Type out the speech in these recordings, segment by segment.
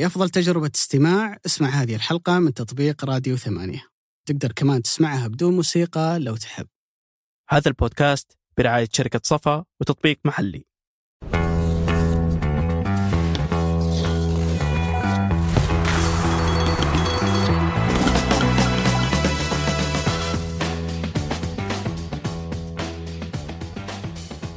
لأفضل تجربة استماع. اسمع هذه الحلقة من تطبيق راديو ثمانية. تقدر كمان تسمعها بدون موسيقى لو تحب. هذا البودكاست برعاية شركة صفا وتطبيق محلي.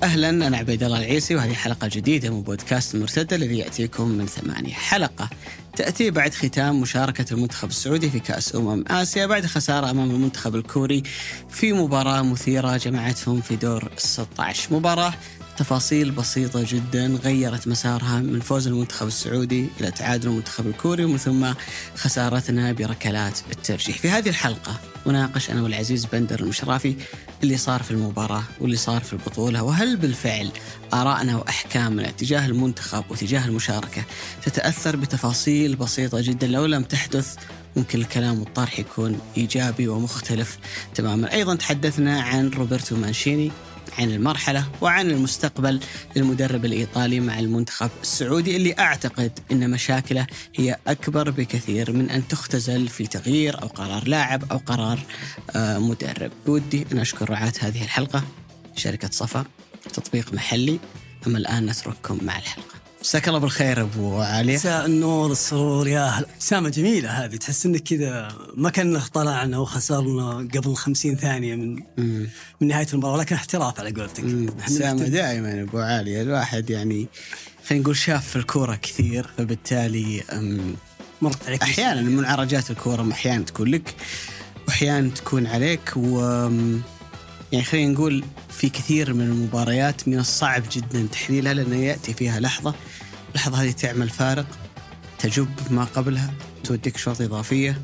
أهلا أنا عبيد الله العيسي وهذه حلقة جديدة من بودكاست المرتده الذي يأتيكم من ثمانيه حلقة. تأتي بعد ختام مشاركة المنتخب السعودي في كأس أمم آسيا بعد خسارة أمام المنتخب الكوري في مباراة مثيرة جمعتهم في دور ال 16 مباراة تفاصيل بسيطة جدا غيرت مسارها من فوز المنتخب السعودي إلى تعادل المنتخب الكوري ومن ثم خسارتنا بركلات الترجيح. في هذه الحلقة أناقش أنا والعزيز بندر المشرافي اللي صار في المباراة واللي صار في البطولة وهل بالفعل آرائنا وأحكامنا تجاه المنتخب وتجاه المشاركة تتأثر بتفاصيل بسيطة جدا؟ لو لم تحدث ممكن الكلام والطرح يكون إيجابي ومختلف تماما. أيضا تحدثنا عن روبرتو مانشيني عن المرحلة وعن المستقبل للمدرب الإيطالي مع المنتخب السعودي اللي أعتقد أن مشاكله هي أكبر بكثير من أن تختزل في تغيير أو قرار لاعب أو قرار آه، مدرب. بودي أن أشكر رعاة هذه الحلقة شركة صفا تطبيق محلي أما الآن نترككم مع الحلقة. مساك الله بالخير أبو علي. مساء النور السرور يا أهلا ابتسامه جميلة هذه تحس إنك كذا ما كنا طلعنا وخسرنا قبل 50 ثانية من مم. من نهاية المباراة لكن احتراف على قولتك. نحترم. دائما أبو علي الواحد يعني خلينا نقول شاف في الكورة كثير فبالتالي مرت عليك أحيانا منعرجات الكورة أحيانا تكون لك واحيانا تكون عليك و يعني خلينا نقول في كثير من المباريات من الصعب جدا تحليلها لأنه يأتي فيها لحظة اللحظة هذه تعمل فارق تجب ما قبلها توديك شوط إضافية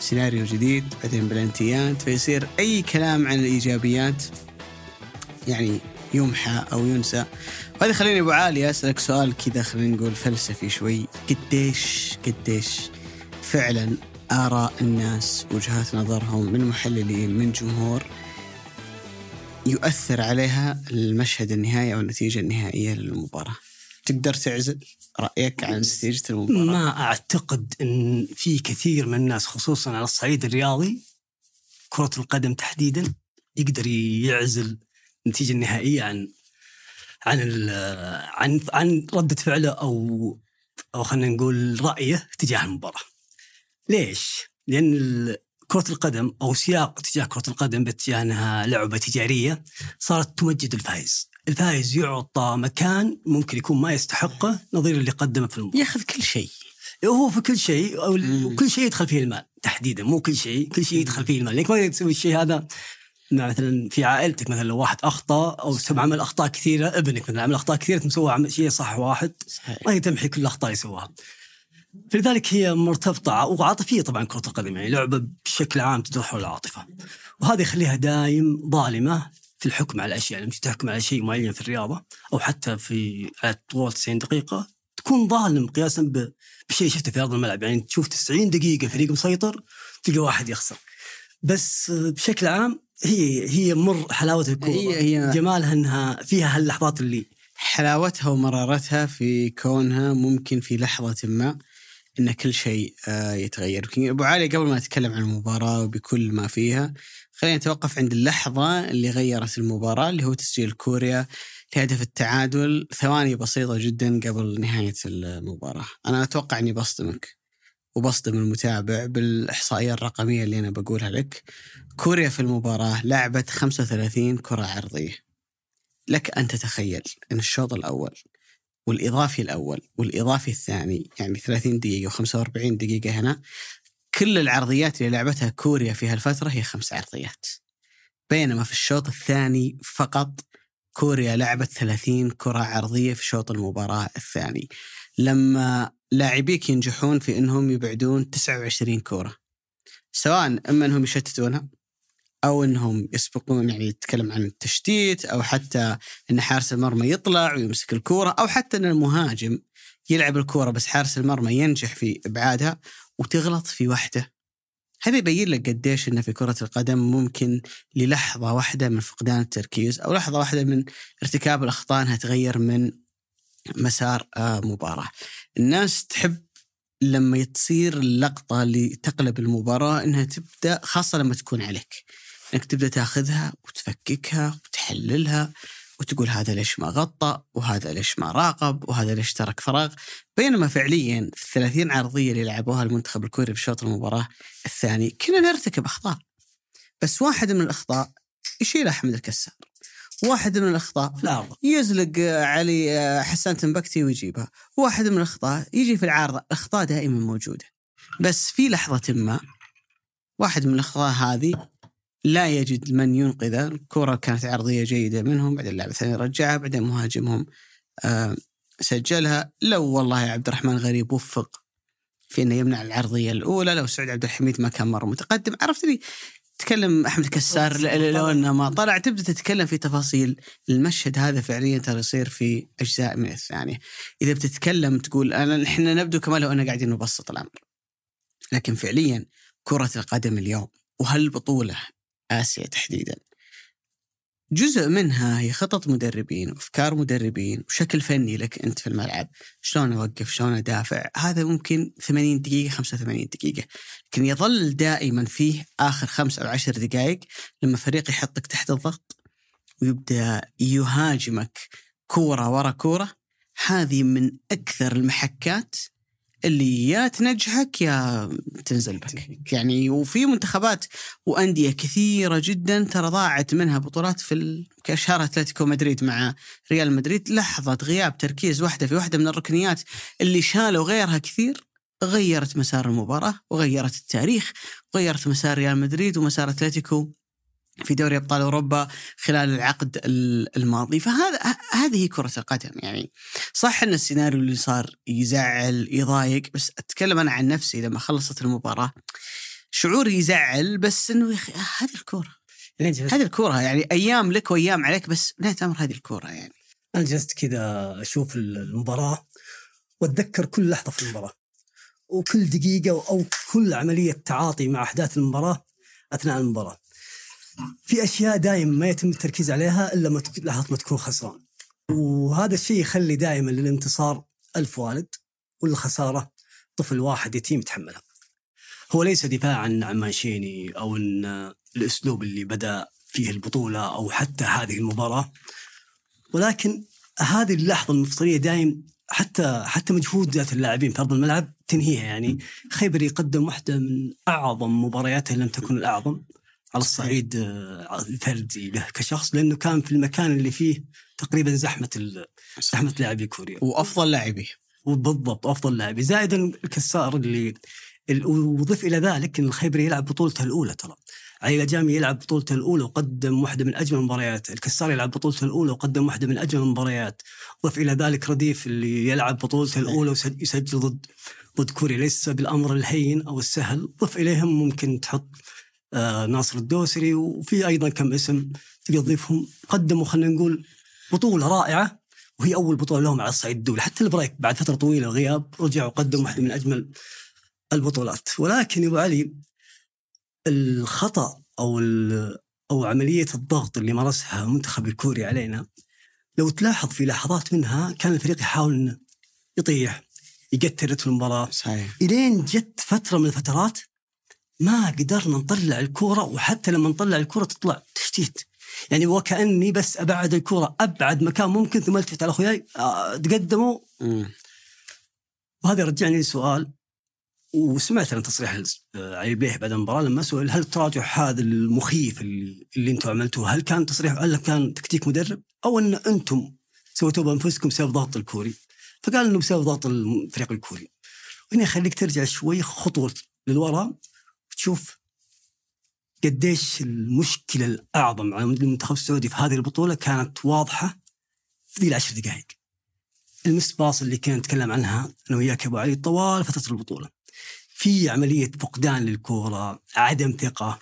سيناريو جديد بعدين بلنتيات فيصير أي كلام عن الإيجابيات يعني يمحى أو ينسى. وهذا خليني أبو عالي أسألك سؤال كذا خلينا نقول فلسفي شوي. قديش قديش فعلا آراء الناس وجهات نظرهم من محللين من جمهور يؤثر عليها المشهد النهائي أو النتيجة النهائية للمباراة تقدر تعزل رأيك عن نتيجة المباراة ما أعتقد إن في كثير من الناس خصوصا على الصعيد الرياضي كرة القدم تحديدا يقدر يعزل النتيجة النهائية عن عن عن عن ردة فعله أو أو خلينا نقول رأيه تجاه المباراة. ليش؟ ال- كرة القدم أو سياق تجاه كرة القدم باتجاه أنها لعبة تجارية صارت تمجد الفائز. الفائز يعطى مكان ممكن يكون ما يستحقه نظير اللي قدمه في المباراة. ياخذ كل شيء هو في كل شيء مم. وكل شيء يدخل فيه المال تحديدا مو كل شيء كل شيء يدخل فيه المال لانك ما تسوي الشيء هذا مع مثلا في عائلتك مثلا لو واحد أخطأ أو سوى عمل أخطاء كثيرة ابنك مثلا عمل أخطاء كثيرة عمل شيء صح واحد ما تمحي كل الأخطاء اللي سواها فلذلك هي مرتبطة وعاطفية طبعا كرة القدم يعني لعبة بشكل عام تدور حول العاطفة. وهذا يخليها دايم ظالمة في الحكم على الاشياء لما تحكم على شيء معين في الرياضة أو حتى في على طول 90 دقيقة تكون ظالم قياسا بشيء شفته في أرض الملعب. يعني تشوف 90 دقيقة فريق مسيطر تلقى واحد يخسر. بس بشكل عام هي هي مر حلاوة الكورة. هي- هي- جمالها إنها فيها هاللحظات اللي حلاوتها ومرارتها في كونها ممكن في لحظة ما. إن كل شيء آه، يتغير. أبو علي قبل ما نتكلم عن المباراة وبكل ما فيها خلينا نتوقف عند اللحظة اللي غيرت المباراة اللي هو تسجيل كوريا لهدف التعادل ثواني بسيطة جدا قبل نهاية المباراة. أنا أتوقع أني بصدمك وبصدم المتابع بالإحصائية الرقمية اللي أنا بقولها لك. كوريا في المباراة لعبت 35 كرة عرضية. لك أن تتخيل أن الشوط الأول والإضافي الأول والإضافي الثاني يعني 30 دقيقة و45 دقيقة هنا كل العرضيات اللي لعبتها كوريا في هالفترة هي خمس عرضيات. بينما في الشوط الثاني فقط كوريا لعبت 30 كرة عرضية في شوط المباراة الثاني. لما لاعبيك ينجحون في إنهم يبعدون 29 كرة سواء أما إنهم يشتتونها أو إنهم يسبقون يعني يتكلم عن التشتيت أو حتى إن حارس المرمى يطلع ويمسك الكورة أو حتى إن المهاجم يلعب الكورة بس حارس المرمى ينجح في إبعادها وتغلط في واحدة هذا يبين لك قديش انه في كرة القدم ممكن للحظة واحدة من فقدان التركيز أو لحظة واحدة من ارتكاب الأخطاء إنها تغير من مسار آه، مباراة. الناس تحب لما تصير اللقطه اللي تقلب المباراة إنها تبدأ خاصة لما تكون عليك إنك تبدأ تاخذها وتفككها وتحللها وتقول هذا ليش ما غطى وهذا ليش ما راقب وهذا ليش ترك فراغ. بينما فعليا في الثلاثين عرضية اللي لعبوها المنتخب الكوري في شوط المباراة الثاني كنا نرتكب أخطاء. بس واحد من الأخطاء يشيل أحمد الكسار. واحد من الأخطاء لا يزلق علي حسان تنبكتي ويجيبها واحد من الأخطاء يجي في العارضه الأخطاء دائما موجودة. بس في لحظة ما واحد من الأخطاء هذه لا يجد من ينقذ الكرة كانت عرضية جيدة منهم بعدين اللاعب الثاني رجعها بعدين مهاجمهم. آه سجلها. لو والله عبد الرحمن غريب وفق في إنه يمنع العرضية الأولى لو سعود عبد الحميد ما كان مرة متقدم. عرفت لي تكلم أحمد كسار لو إنه ما طلع تبدأ تتكلم في تفاصيل. المشهد هذا فعليا ترى يصير في أجزاء من الثانية إذا بتتكلم تقول أنا إحنا نبدو كما لو أنا قاعدين نبسط الأمر. لكن فعليا كرة القدم اليوم وهالبطولة آسيا تحديدا. جزء منها هي خطط مدربين وأفكار مدربين وشكل فني لك أنت في الملعب. شلون أوقف؟ شلون أدافع؟ هذا ممكن 80 دقيقة 85 دقيقة. لكن يظل دائما فيه آخر خمس أو عشر دقائق لما فريق يحطك تحت الضغط ويبدأ يهاجمك كورة ورا كورة. هذه من أكثر المحكات اللي يا تنجحك يا تنزل بك. يعني وفي منتخبات وأندية كثيرة جدا ترى ضاعت منها بطولات في ال... كأشهر أتلتيكو مدريد مع ريال مدريد. لحظة غياب تركيز واحدة في واحدة من الركنيات اللي شالوا غيرها كثير. غيرت مسار المباراة وغيرت التاريخ وغيرت مسار ريال مدريد ومسار أتلتيكو في دوري أبطال أوروبا خلال العقد الماضي. فهذا هذه كرة القدم. يعني صح أن السيناريو اللي صار يزعل يضايق بس أتكلم أنا عن نفسي لما خلصت المباراة. شعوري يزعل بس إنه يا أخي هذه الكورة. هذه الكورة. يعني أيام لك وأيام عليك بس نهايه الامر هذه الكورة يعني. أنا جلست كذا أشوف المباراة وأتذكر كل لحظة في المباراة. وكل دقيقة أو كل عملية تعاطي مع أحداث المباراة أثناء المباراة. في أشياء دائما ما يتم التركيز عليها إلا ما لحظة ما تكون خسران. وهذا الشيء يخلي دائما للانتصار ألف والد والخسارة طفل واحد يتيم يتحملها. هو ليس دفاعا عن مانشيني أو إن الأسلوب اللي بدأ فيه البطولة أو حتى هذه المباراة ولكن هذه اللحظة المفصلية دائم حتى حتى مجهودات اللاعبين في أرض الملعب تنهيها. يعني خيبر يقدم واحدة من أعظم مبارياته لم تكن الأعظم. على الصعيد آه، الفردي له كشخص لأنه كان في المكان اللي فيه تقريبا زحمة زحمة لاعبي كوريا. وأفضل لاعبيه وبالضبط أفضل لاعبي. زائدا الكسار اللي وضف إلى ذلك إن الخيبري يلعب بطولته الأولى ترى. علي لاجامي يلعب بطولته الأولى وقدم واحدة من أجمل المباريات، الكسار يلعب بطولته الأولى وقدم واحدة من أجمل المباريات، ضف إلى ذلك رديف اللي يلعب بطولته الأولى ويسجل ضد ضد كوريا. ليس بالأمر الهين أو السهل، ضف إليهم ممكن تحط ناصر الدوسري وفي أيضا كم اسم تقدر تضيفهم قدموا خلينا نقول بطولة رائعة وهي أول بطولة لهم على الصعيد الدولي. حتى البريك بعد فترة طويلة غياب رجعوا قدموا واحدة من أجمل البطولات. ولكن يا أبو علي الخطأ أو أو عملية الضغط اللي مارسها المنتخب الكوري علينا لو تلاحظ في لحظات منها كان الفريق يحاول إنه يطيح يقتل رتم المباراة. صحيح. إلين جت فترة من الفترات ما قدرنا نطلع الكورة وحتى لما نطلع الكورة تطلع تشتيت. يعني وكاني بس أبعد الكورة أبعد مكان ممكن ثم التفت على أخوياي آه، تقدموا. وهذا رجعني لسؤال وسمعت أنا تصريح علي بيه بعد المباراة لما سئل هل التراجع هذا المخيف اللي, اللي أنتم عملتوه هل كان تصريح هل كان تكتيك مدرب أو إن أنتم سويتوه بأنفسكم بسبب ضغط الكوري؟ فقال إنه بسبب ضغط الفريق الكوري. وهنا يخليك ترجع شوي خطوة للوراء. تشوف قديش المشكلة الأعظم على المنتخب السعودي في هذه البطولة كانت واضحة في ذي العشر دقائق. المس باص اللي كنا نتكلم عنها أنا وياك يا أبو علي طوال فترة البطولة. في عملية فقدان للكورة، عدم ثقة،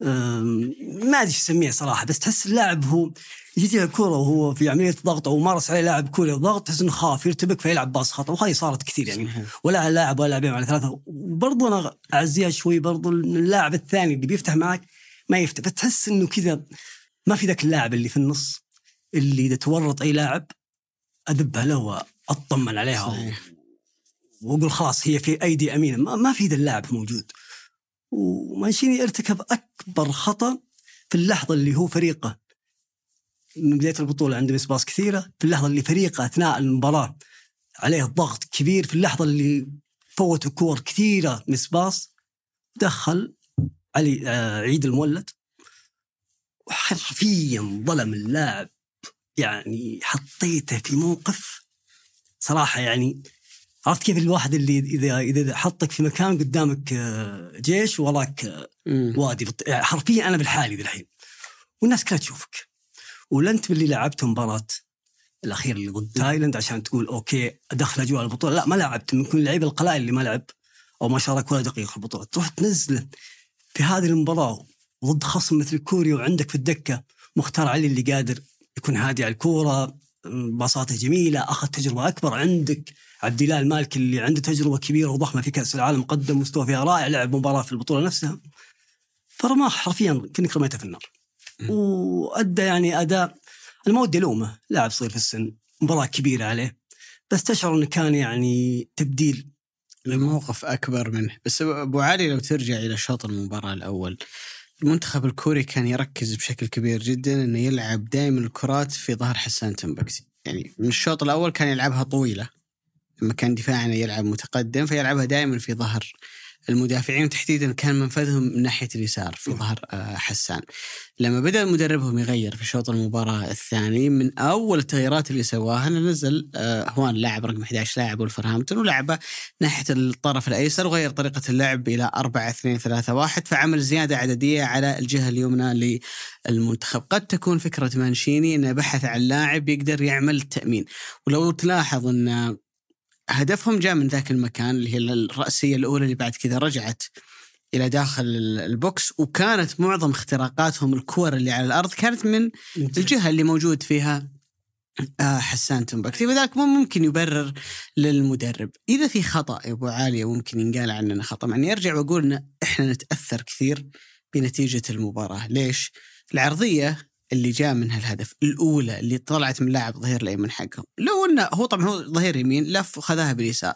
ما أدري إيش اسميها صراحة بس تحس اللاعب هو يجي الكوره وهو في عملية ضغط أو مارس عليه لاعب كوري ضغط تحس إنه خاف يرتبك فيلعب باص خطأ وهذه صارت كثير يعني. ولا لاعب ولا لاعبين على ثلاثة. وبرضه أنا اعزيها شوي برضه اللاعب الثاني اللي بيفتح معك ما يفتح فتحس إنه كذا ما في ذاك اللاعب اللي في النص اللي إذا تورط أي لاعب أذبها له وأطمن عليها صحيح. وأقول خلاص هي في أيدي أمينة. ما, ما في ذا اللاعب موجود. ومانشيني ارتكب أكبر خطأ في اللحظة اللي هو فريقه. من بداية البطولة عنده مسباس كثيرة. في اللحظة اللي فريقه أثناء المباراة عليه ضغط كبير. في اللحظة اللي فوتوا كور كثيرة مسباس دخل علي آه، عيد المولد. وحرفيا ظلم اللاعب. يعني حطيته في موقف صراحة يعني عرفت كيف الواحد اللي اذا إذا حطك في مكان قدامك آه، جيش وراك آه،. وادي. يعني حرفيا أنا بالحالي الحين. والناس كلها تشوفك. ولا أنت باللي لعبت مباراة الأخير اللي ضد تايلاند عشان تقول okay أدخل أجواء البطولة. لا ما لعبت. ممكن اللعيبه القلائل اللي ما لعب أو ما شارك ولا دقيقة في البطولة. تروح تنزله في هذه المباراة ضد خصم مثل كوريا وعندك في الدكة مختار علي اللي قادر يكون هادي على الكورة باصاته جميلة أخذ تجربة أكبر عندك. عبد الله المالك اللي عنده تجربة كبيرة وضخمة في كأس العالم قدم مستوى فيها رائع لعب مباراة في البطولة نفسها. فرماه حرفيا كأنك رميته في النار. وأدى يعني أداء أنا ما ودي ألومه لاعب صغير في السن مباراة كبيرة عليه. بس تشعر إنه كان يعني تبديل. الموقف أكبر منه. بس أبو علي لو ترجع إلى شوط المباراة الأول المنتخب الكوري كان يركز بشكل كبير جدا إنه يلعب دائما الكرات في ظهر حسان تنبكسي. يعني من الشوط الأول كان يلعبها طويلة. لما كان دفاعنا يلعب متقدم فيلعبها دائما في ظهر المدافعين تحديدا كان منفذهم من ناحية اليسار في مم. ظهر آه، حسان. لما بدأ مدربهم يغير في شوط المباراة الثاني من أول التغييرات اللي سواها أنه نزل آه، هوان لاعب رقم 11 لاعب ولفرهامبتون ولعبه ناحية الطرف الأيسر وغير طريقة اللعب إلى 4 2 3 1 فعمل زيادة عددية على الجهة اليمنى للمنتخب. قد تكون فكرة مانشيني إنه بحث عن لاعب يقدر يعمل التامين ولو تلاحظ إن هدفهم جاء من ذاك المكان اللي هي الرأسية الأولى اللي بعد كذا رجعت إلى داخل البوكس وكانت معظم اختراقاتهم الكور اللي على الأرض كانت من الجهة اللي موجود فيها آه، حسان تنبكتي وذلك مو ممكن يبرر للمدرب. إذا في خطأ يا أبو عالية ممكن ينقال عننا خطأ. يعني أرجع وأقول إحنا نتأثر كثير بنتيجة المباراة. ليش؟ العرضية اللي جاء منها الهدف الأولى اللي طلعت من لاعب ظهير الأيمن حقهم لو أنه هو طبعا هو ظهير يمين لف وخذاها باليسار.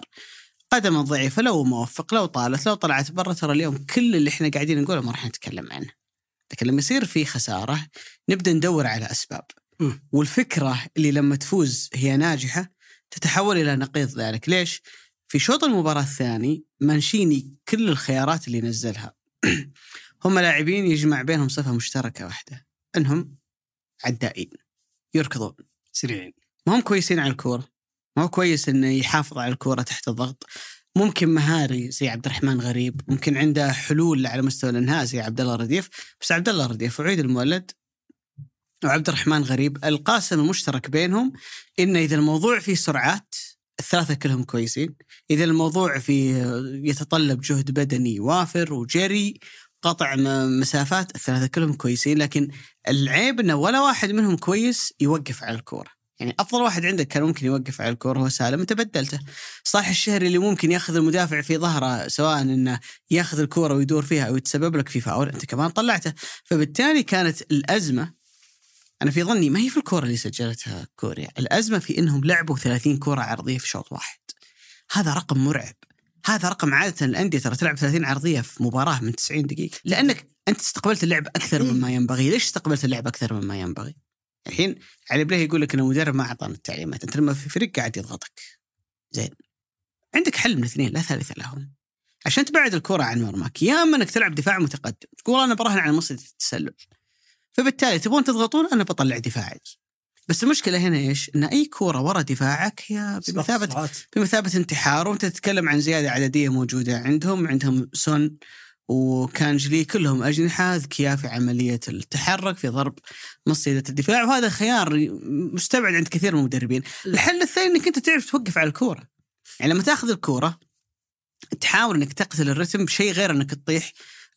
قدمه ضعيفة لو موفق لو طالت لو طلعت برا ترى اليوم كل اللي إحنا قاعدين نقوله ما راح نتكلم عنه. لكن لما يصير في خسارة نبدأ ندور على أسباب. مم. والفكرة اللي لما تفوز هي ناجحة تتحول إلى نقيض ذلك. ليش؟ في شوط المباراة الثاني مانشيني كل الخيارات اللي نزلها. هم لاعبين يجمع بينهم صفة مشتركة واحدة أنهم عدائين يركضون سريعين ما هم كويسين على الكورة. ما هو كويس إنه يحافظ على الكورة تحت الضغط. ممكن مهاري زي عبد الرحمن غريب. ممكن عنده حلول على مستوى الإنهاء زي عبد الله رديف. بس عبد الله رديف وعيد المولد وعبد الرحمن غريب القاسم المشترك بينهم إنه إذا الموضوع فيه سرعات الثلاثة كلهم كويسين. إذا الموضوع فيه يتطلب جهد بدني وافر وجري قطع مسافات الثلاثة كلهم كويسين لكن العيب إنه ولا واحد منهم كويس يوقف على الكورة. يعني أفضل واحد عندك كان ممكن يوقف على الكورة هو سالم أنت بدلته. صالح الشهري اللي ممكن ياخذ المدافع في ظهره سواء إنه ياخذ الكورة ويدور فيها أو يتسبب لك في فاول أنت كمان طلعته. فبالتالي كانت الأزمة أنا في ظني ما هي في الكورة اللي سجلتها كوريا الأزمة في إنهم لعبوا 30 كورة عرضية في شوط واحد. هذا رقم مرعب. هذا رقم عادة الأندية ترى تلعب 30 عرضية في مباراة من 90 دقيقة. لأنك أنت استقبلت اللعب أكثر مما ينبغي. ليش استقبلت اللعب أكثر مما ينبغي؟ الحين علي بليه يقول لك إن المدرب ما أعطانا التعليمات. أنت لما في فريق قاعد يضغطك. زين. عندك حل من اثنين لا ثالث لهم عشان تبعد الكرة عن مرماك يا أما إنك تلعب دفاع متقدم. تقول أنا براهن على مصيدة التسلل. فبالتالي تبون تضغطون أنا بطلع دفاعي. بس المشكلة هنا إيش؟ إن أي كورة ورا دفاعك هي بمثابة. بمثابة انتحار وأنت تتكلم عن زيادة عددية موجودة عندهم عندهم سون وكانجلي كلهم أجنحة ذكياء في عملية التحرك في ضرب مصيدة الدفاع وهذا خيار مستبعد عند كثير من المدربين الحل الثاني إنك أنت تعرف توقف على الكورة يعني لما تأخذ الكورة تحاول إنك تقتل الرتم بشيء غير إنك تطيح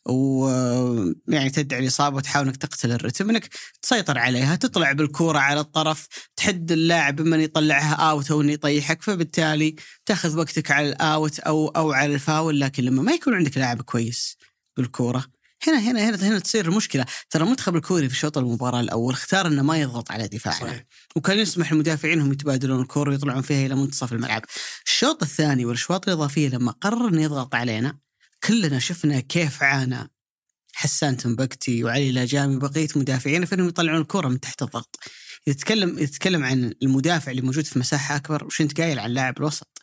ويعني تدعي الإصابة وتحاول إنك تقتل الرتم إنك تسيطر عليها تطلع بالكورة على الطرف تحد اللاعب اما يطلعها آوت أو إنه يطيحك فبالتالي تأخذ وقتك على الآوت أو أو على الفاول لكن لما ما يكون عندك لاعب كويس بالكورة هنا هنا هنا هنا تصير المشكلة ترى المنتخب الكوري في شوط المباراة الأول اختار إنه ما يضغط على دفاعنا صحيح. وكان يسمح للمدافعين انهم يتبادلون الكره ويطلعون فيها إلى منتصف الملعب. الشوط الثاني والاشواط الإضافية لما قرر إنه يضغط علينا كلنا شفنا كيف عانى حسان تنبكتي وعلي لاجامي وبقية مدافعين في انهم يطلعون الكره من تحت الضغط. يتكلم يتكلم عن المدافع اللي موجود في مساحة أكبر وش أنت قايل عن لاعب الوسط.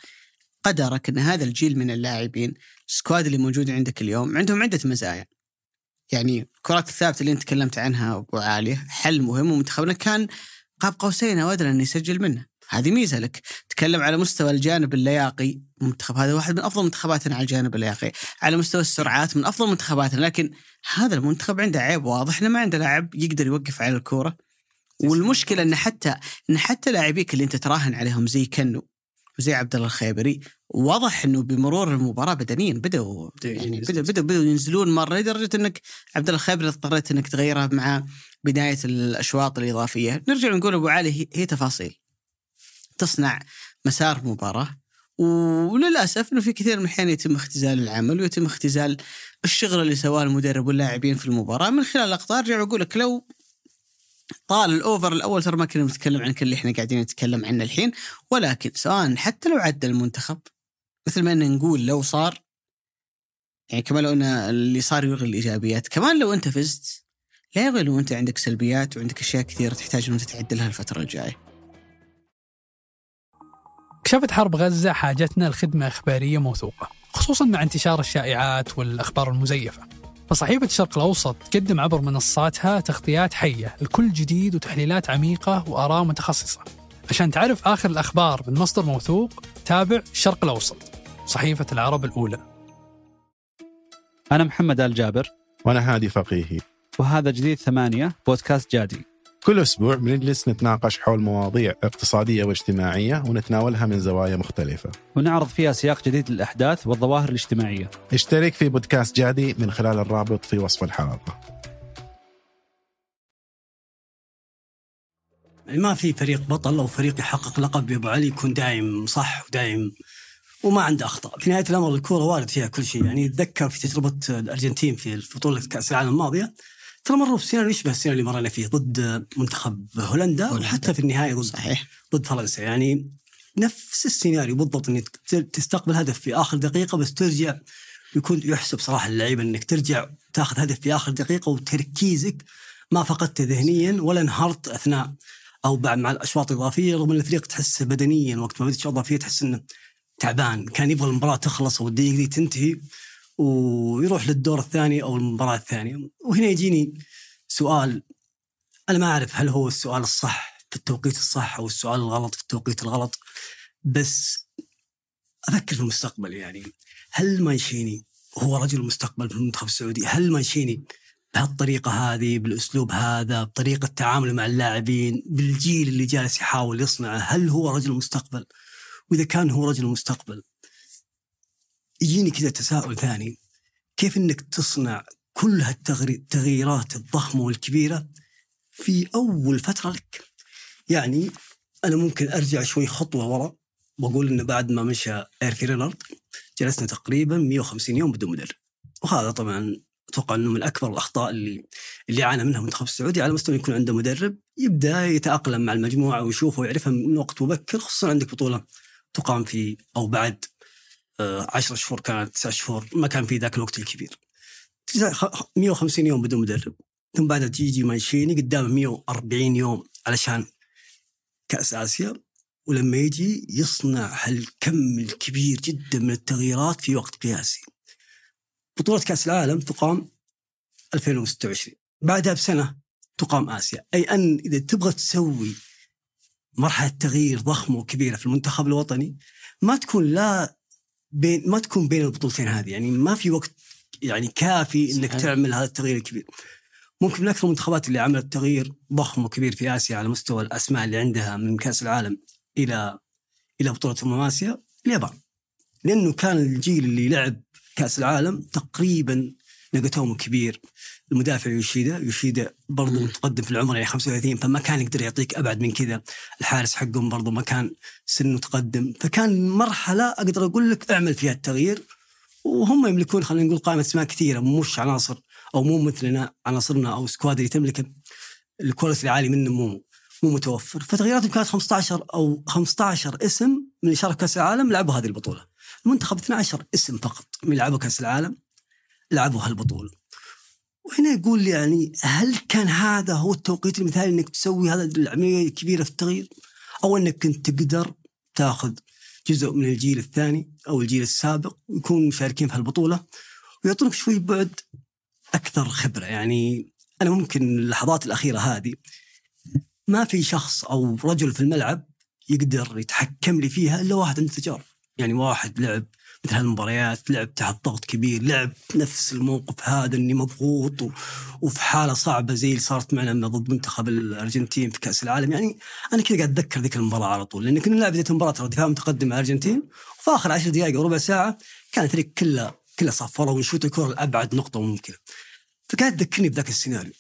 قدرك إن هذا الجيل من اللاعبين السكواد اللي موجود عندك اليوم عندهم عدة مزايا. يعني الكرات الثابتة اللي أنت تكلمت عنها أبو عاليه حل مهم ومنتخبنا كان قاب قوسين أو أدنى إنه يسجل منه. هذه ميزة لك، تكلم على مستوى الجانب اللياقي، المنتخب هذا واحد من أفضل منتخباتنا على الجانب اللياقي، على مستوى السرعات من أفضل منتخباتنا، لكن هذا المنتخب عنده عيب واضح. انه ما عنده لاعب يقدر يوقف على الكورة. والمشكلة إن حتى إن حتى لاعبيك اللي أنت تراهن عليهم زي كنو وزي عبد الله الخيبري واضح إنه بمرور المباراة بدنيا بدأوا يعني بدأوا بدأوا بدأوا ينزلون مرة لدرجة إنك عبد الله الخيبري اضطريت إنك تغيرها مع بداية الأشواط الإضافية، نرجع نقول أبو علي هي تفاصيل. تصنع مسار مباراة وللأسف إنه في كثير من الأحيان يتم اختزال العمل ويتم اختزال الشغل اللي سواه المدرب واللاعبين في المباراة. من خلال الاخطاء ارجع واقول لك لو طال الأوفر الأول ترى ما كنا بنتكلم عن كل اللي إحنا قاعدين نتكلم عنه الحين ولكن سواء حتى لو عدى المنتخب مثل ما ان نقول لو صار يعني كمان لو إن اللي صار يلغي الإيجابيات كمان لو أنت فزت لا يلغي أنت عندك سلبيات وعندك أشياء كثيرة تحتاج ان انت تعدلها الفترة الجاية. كشفت حرب غزة حاجتنا لخدمة إخبارية موثوقة خصوصا مع انتشار الشائعات والأخبار المزيفة. فصحيفة الشرق الأوسط تقدم عبر منصاتها تغطيات حية لكل جديد وتحليلات عميقة وآراء متخصصة. عشان تعرف آخر الأخبار من مصدر موثوق تابع الشرق الأوسط صحيفة العرب الأولى. أنا محمد آل جابر. وأنا هادي فقيهي. وهذا جديد ثمانية بودكاست جادي. كل أسبوع بنجلس نتناقش حول مواضيع اقتصادية واجتماعية ونتناولها من زوايا مختلفة. ونعرض فيها سياق جديد للأحداث والظواهر الاجتماعية. اشترك في بودكاست جادي من خلال الرابط في وصف الحلقة. يعني ما في فريق بطل أو فريق يحقق لقب يا أبو علي يكون دايم صح ودايم وما عنده أخطاء، في نهاية الأمر الكورة وارد فيها كل شيء، يعني أتذكر في تجربة الأرجنتين في بطولة كأس العالم الماضية ترى مروا بسيناريو يشبه السيناريو اللي مرينا فيه ضد منتخب هولندا, هولندا. وحتى في النهاية ضد صحيح. ضد فرنسا. يعني نفس السيناريو بالضبط إنك تستقبل هدف في آخر دقيقة بس ترجع يكون يحسب صراحة اللعيبة إنك ترجع تاخذ هدف في آخر دقيقة وتركيزك ما فقدت ذهنيا ولا انهارت أثناء أو بعد مع الأشواط الإضافية رغم إن الفريق تحس بدنيا وقت ما بدات الاشواط الاضافيه تحس إنه تعبان. كان يبغى المباراة تخلص أو الدقيقه دي تنتهي. ويروح للدور الثاني أو المباراة الثانية. وهنا يجيني سؤال أنا ما أعرف هل هو السؤال الصح في التوقيت الصح أو السؤال الغلط في التوقيت الغلط بس أفكر في المستقبل يعني هل مانشيني هو رجل المستقبل في المنتخب السعودي هل مانشيني بهالطريقة هذه بالأسلوب هذا بطريقة تعامله مع اللاعبين بالجيل اللي جالس يحاول يصنعه هل هو رجل المستقبل وإذا كان هو رجل المستقبل يجيني كذا تساؤل ثاني. كيف إنك تصنع كل هالتغييرات الضخمة والكبيرة في أول فترة لك؟ يعني أنا ممكن أرجع شوي خطوة ورا. واقول إنه بعد ما مشى ايرفي رينارد جلسنا تقريبا 150 يوم بدون مدرب وهذا طبعا أتوقع إنه من أكبر الأخطاء اللي اللي عانى منها المنتخب السعودي على مستوى يكون عنده مدرب يبدأ يتأقلم مع المجموعة ويشوفها ويعرفها من وقت مبكر خصوصا عندك بطولة تقام في أو بعد 10 شهور كانت 9 شهور ما كان في ذاك الوقت الكبير. 150 يوم بدون مدرب. ثم بعدها تيجي مانشيني قدامه 140 يوم علشان كأس آسيا. ولما يجي يصنع هالكم الكبير جدا من التغييرات في وقت قياسي. بطولة كأس العالم تقام 2026 بعدها بسنة تقام آسيا. أي أن إذا تبغى تسوي مرحلة تغيير ضخمة وكبيرة في المنتخب الوطني ما تكون لا بين ما تكون بين البطولتين هذه. يعني ما في وقت يعني كافي إنك صحيح. تعمل هذا التغيير الكبير. ممكن من أكثر المنتخبات اللي عملت تغيير ضخم وكبير في آسيا على مستوى الأسماء اللي عندها من كأس العالم إلى إلى بطولة أمم آسيا اليابان. لأنه كان الجيل اللي لعب كأس العالم تقريبا نجاتومو كبير المدافع يوشيدا يوشيدا برضه. متقدم في العمر يعني 35 فما كان يقدر يعطيك أبعد من كذا. الحارس حقهم برضه ما كان سنه متقدم. فكان مرحلة أقدر أقول لك أعمل فيها التغيير. وهم يملكون خلينا نقول قائمة أسماء كثيرة مش عناصر أو مو مثلنا عناصرنا أو squad اللي تملك ال quality العالي منه مو مو متوفر. فتغييراتهم كانت 15 أو 15 اسم من اللي شاركوا كأس العالم لعبوا هذه البطولة. المنتخب 12 اسم فقط من اللي لعبوا كأس العالم لعبوا هالبطولة. وهنا يقول يعني هل كان هذا هو التوقيت المثالي إنك تسوي هذا العملية الكبيرة في التغيير؟ أو إنك كنت تقدر تاخذ جزء من الجيل الثاني أو الجيل السابق ويكونوا مشاركين في هالبطولة ويعطونك شوي بعد أكثر خبرة؟ يعني أنا ممكن اللحظات الأخيرة هذه ما في شخص أو رجل في الملعب يقدر يتحكم لي فيها إلا واحد عنده تجارب يعني واحد لعب مثل هالمباريات لعب تحت ضغط كبير لعب نفس الموقف هذا إني مضغوط و... وفي حالة صعبة زي اللي صارت معنا ضد منتخب الأرجنتين في كأس العالم. يعني أنا كذا قاعد أتذكر ذيك المباراة على طول لأن كنا نلعب بدايه المباراة دفاع متقدم مع الأرجنتين وفي آخر 10 دقائق أو ربع ساعة كان الفريق كله كله صفر ونشوت الكرة لأبعد نقطة ممكنة. فكانت تذكرني بذاك السيناريو.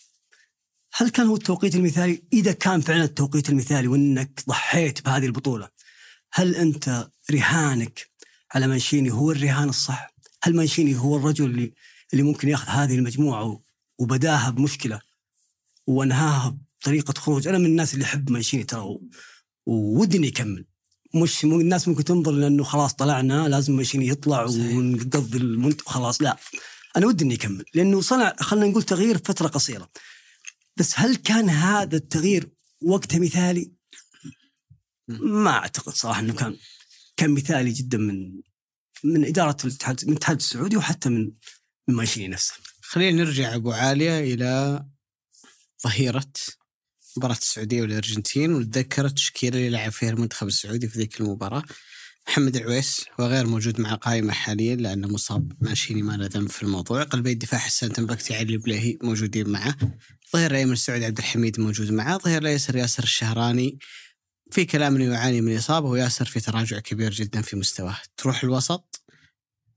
هل كان هو التوقيت المثالي؟ إذا كان فعلا التوقيت المثالي وإنك ضحيت بهذه البطولة هل أنت رهانك على مانشيني هو الرهان الصح؟ هل مانشيني هو الرجل اللي اللي ممكن ياخذ هذه المجموعة وبداها بمشكلة وانهاها بطريقة خروج، أنا من الناس اللي يحب مانشيني ترى وودي انه يكمل. مش الناس ممكن تنظر لأنه خلاص طلعنا لازم مانشيني يطلع ونقضي المنتخب خلاص لا أنا ودي انه يكمل لأنه صنع خلينا نقول تغيير فترة قصيرة. بس هل كان هذا التغيير وقته مثالي؟ ما أعتقد صراحة إنه كان كان مثالي جدا من من إدارة الاتحاد من الاتحاد السعودي وحتى من من مانشيني نفسه. خلينا نرجع أبو عالية إلى ظهيرة مباراة السعودية والأرجنتين. ونتذكر التشكيلة اللي لعب فيها المنتخب السعودي في ذيك المباراة محمد العويس هو غير موجود مع القائمة حاليا لأنه مصاب ماشيني ما له ذنب في الموضوع. قلبي الدفاع حسان تنبكتي علي البليهي موجودين معه. ظهير الأيمن السعودي عبد الحميد موجود معه. ظهير الأيسر ياسر الشهراني في كلام إنه يعاني من إصابة وياسر في تراجع كبير جدا في مستواه. تروح الوسط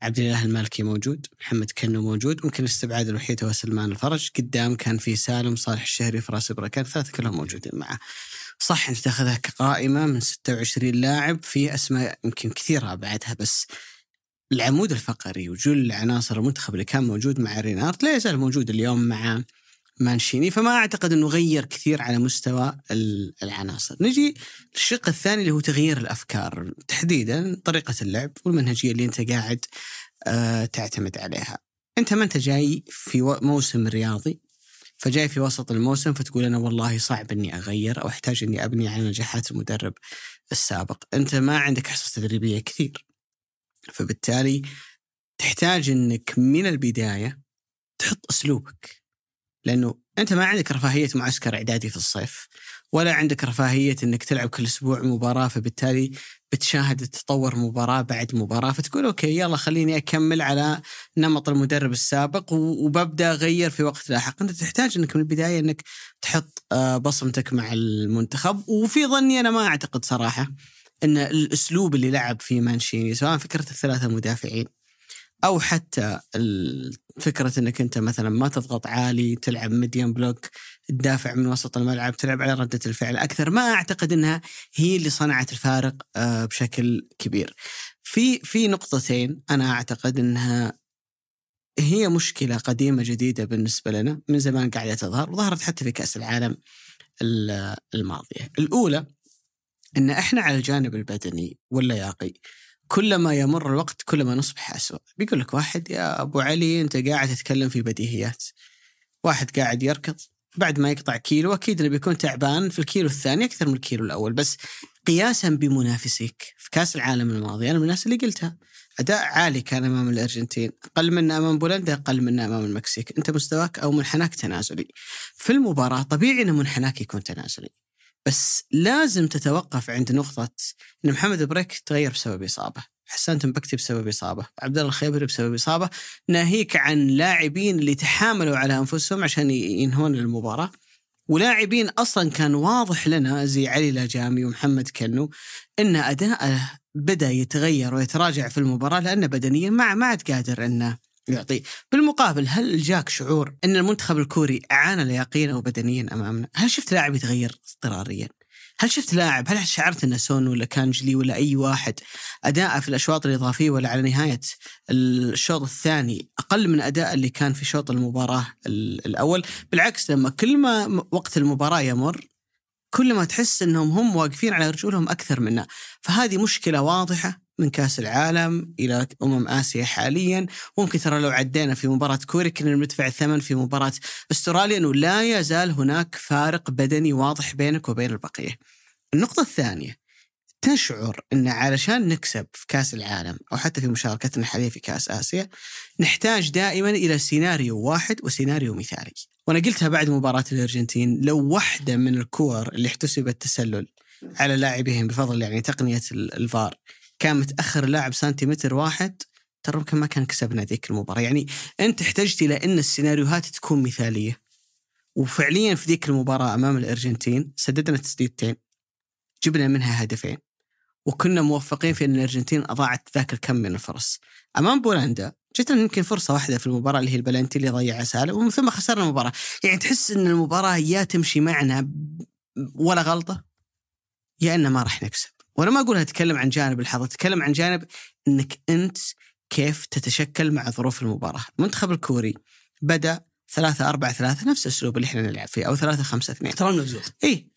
عبد الاله المالكي موجود محمد كنو موجود ممكن الاستبعاد الوحيد هو سلمان الفرج. قدام كان في سالم صالح الشهري فراس بركان ثلاثة كلهم موجودين معه. صح أنت تأخذها كقائمة من 26 لاعب في أسماء يمكن كثيرة بعدها بس العمود الفقري وجل عناصر المنتخب اللي كان موجود مع رينارد لا يزال موجود اليوم مع مانشيني فما أعتقد إنه غير كثير على مستوى العناصر. نجي للشق الثاني اللي هو تغيير الأفكار تحديدا طريقة اللعب والمنهجية اللي أنت قاعد آه، تعتمد عليها. أنت ما أنت جاي في موسم رياضي فجاي في وسط الموسم فتقول أنا والله صعب إني أغير أو أحتاج إني أبني على نجاحات المدرب السابق، أنت ما عندك حصص تدريبية كثير. فبالتالي تحتاج إنك من البداية تحط أسلوبك لأنه أنت ما عندك رفاهية معسكر إعدادي في الصيف ولا عندك رفاهية إنك تلعب كل أسبوع مباراة فبالتالي بتشاهد تطور مباراة بعد مباراة فتقول أوكي يلا خليني أكمل على نمط المدرب السابق وببدأ أغير في وقت لاحق، أنت تحتاج إنك من البداية إنك تحط آه، بصمتك مع المنتخب. وفي ظني أنا ما أعتقد صراحة إن الأسلوب اللي لعب فيه مانشيني سواء فكرة الثلاثة مدافعين أو حتى فكرة إنك أنت مثلا ما تضغط عالي تلعب medium block تدافع من وسط الملعب تلعب على ردة الفعل أكثر ما أعتقد إنها هي اللي صنعت الفارق آه، بشكل كبير. في في نقطتين أنا أعتقد إنها هي مشكلة قديمة جديدة بالنسبة لنا من زمان قاعدة تظهر وظهرت حتى في كأس العالم الماضية. الأولى إن إحنا على الجانب البدني واللياقي كلما يمر الوقت كلما نصبح أسوأ. بيقول لك واحد يا أبو علي أنت قاعد تتكلم في بديهيات. واحد قاعد يركض بعد ما يقطع كيلو أكيد إنه بيكون تعبان في الكيلو الثاني أكثر من الكيلو الأول. بس قياسا بمنافسيك في كأس العالم الماضي. أنا من الناس اللي قلتها أداء عالي كان أمام الأرجنتين أقل منا أمام بولندا أقل منا أمام المكسيك. أنت مستواك أو منحناك تنازلي. في المباراة طبيعي أن منحناك يكون تنازلي. بس لازم تتوقف عند نقطة أن محمد بريك تغير بسبب إصابة. حسان تنبكتي بسبب إصابة. عبد الله الخيبري بسبب إصابة. ناهيك عن لاعبين اللي تحاملوا على أنفسهم عشان ينهون المباراة. ولاعبين أصلا كان واضح لنا زي علي لاجامي ومحمد كنو إن أداءه بدأ يتغير ويتراجع في المباراة لأنه بدنيا ما ما عاد قادر إنه يعطي بالمقابل هل جاك شعور إن المنتخب الكوري اعان لياقيا أو بدنيا أمامنا؟ هل شفت لاعب يتغير اضطراريا؟ هل شفت لاعب هل شعرت إنه سون ولا كانجلي ولا أي واحد اداءه في الأشواط الإضافية ولا على نهاية الشوط الثاني أقل من أداء اللي كان في شوط المباراة ال- الأول بالعكس لما كل ما وقت المباراة يمر كل ما تحس إنهم هم واقفين على رجولهم أكثر منا فهذه مشكلة واضحة من كأس العالم إلى أمم آسيا حاليا ممكن ترى لو عدينا في مباراة كوريا كنا ندفع الثمن في مباراة أستراليا إنه لا يزال هناك فارق بدني واضح بينك وبين البقية. النقطة الثانية تشعر إن علشان نكسب في كأس العالم أو حتى في مشاركتنا الحالية في كأس آسيا نحتاج دائما إلى سيناريو واحد وسيناريو مثالي. وأنا قلتها بعد مباراة الأرجنتين لو واحدة من الكور اللي احتسبت تسلل على لاعبهم بفضل يعني تقنية ال- الفار كان متأخر اللاعب سنتيمتر واحد ترى ما كان كسبنا ذيك المباراة. يعني أنت احتجت إلى إن السيناريوهات تكون مثالية. وفعليا في ذيك المباراة أمام الأرجنتين سددنا تسديدتين جبنا منها هدفين وكنا موفقين في إن الأرجنتين أضاعت ذاك الكم من الفرص. أمام بولندا جتنا يمكن فرصة واحدة في المباراة اللي هي البلنتي اللي ضيعها سالم ومن ثم خسرنا المباراة. يعني تحس إن المباراة يا تمشي معنا ولا غلطة يا إن ما راح نكسب. وأنا ما أقول اتكلم عن جانب الحظ اتكلم عن جانب انك انت كيف تتشكل مع ظروف المباراة. المنتخب الكوري بدأ 3 4 3 نفس الأسلوب اللي إحنا نلعب فيه أو 3 5 2 احترامنا بزود إي.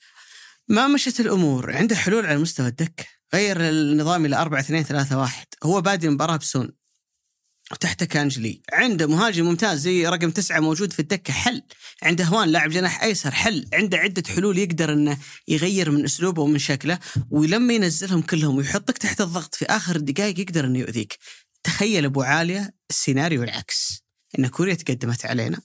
ما مشت الأمور عنده حلول على مستوى الدكة. غير النظام إلى 4 2 3 1 هو بادي المباراة بسون. وتحته كانجلي عنده مهاجم ممتاز زي رقم تسعة موجود في الدكة حل عنده هوان لاعب جناح أيسر حل عنده عدة حلول يقدر أنه يغير من أسلوبه ومن شكله ولما ينزلهم كلهم ويحطك تحت الضغط في آخر الدقائق يقدر أنه يؤذيك تخيل أبو عالية السيناريو العكس أن كوريا تقدمت علينا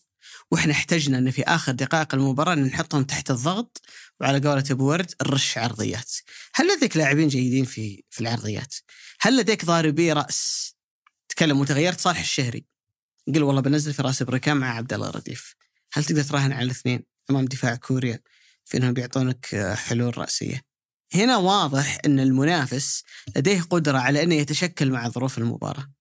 وإحنا احتجنا ان في آخر دقائق المباراة نحطهم تحت الضغط وعلى قولة أبو ورد نرش عرضيات. هل لديك لاعبين جيدين في في العرضيات؟ هل لديك ضاربي رأس؟ تكلم وتغيرت صالح الشهري. قل والله بنزل في رأس بركان مع عبد الله رديف. هل تقدر تراهن على الاثنين أمام دفاع كوريا في إنهم بيعطونك حلول رأسية؟ هنا واضح إن المنافس لديه قدرة على إنه يتشكل مع ظروف المباراة.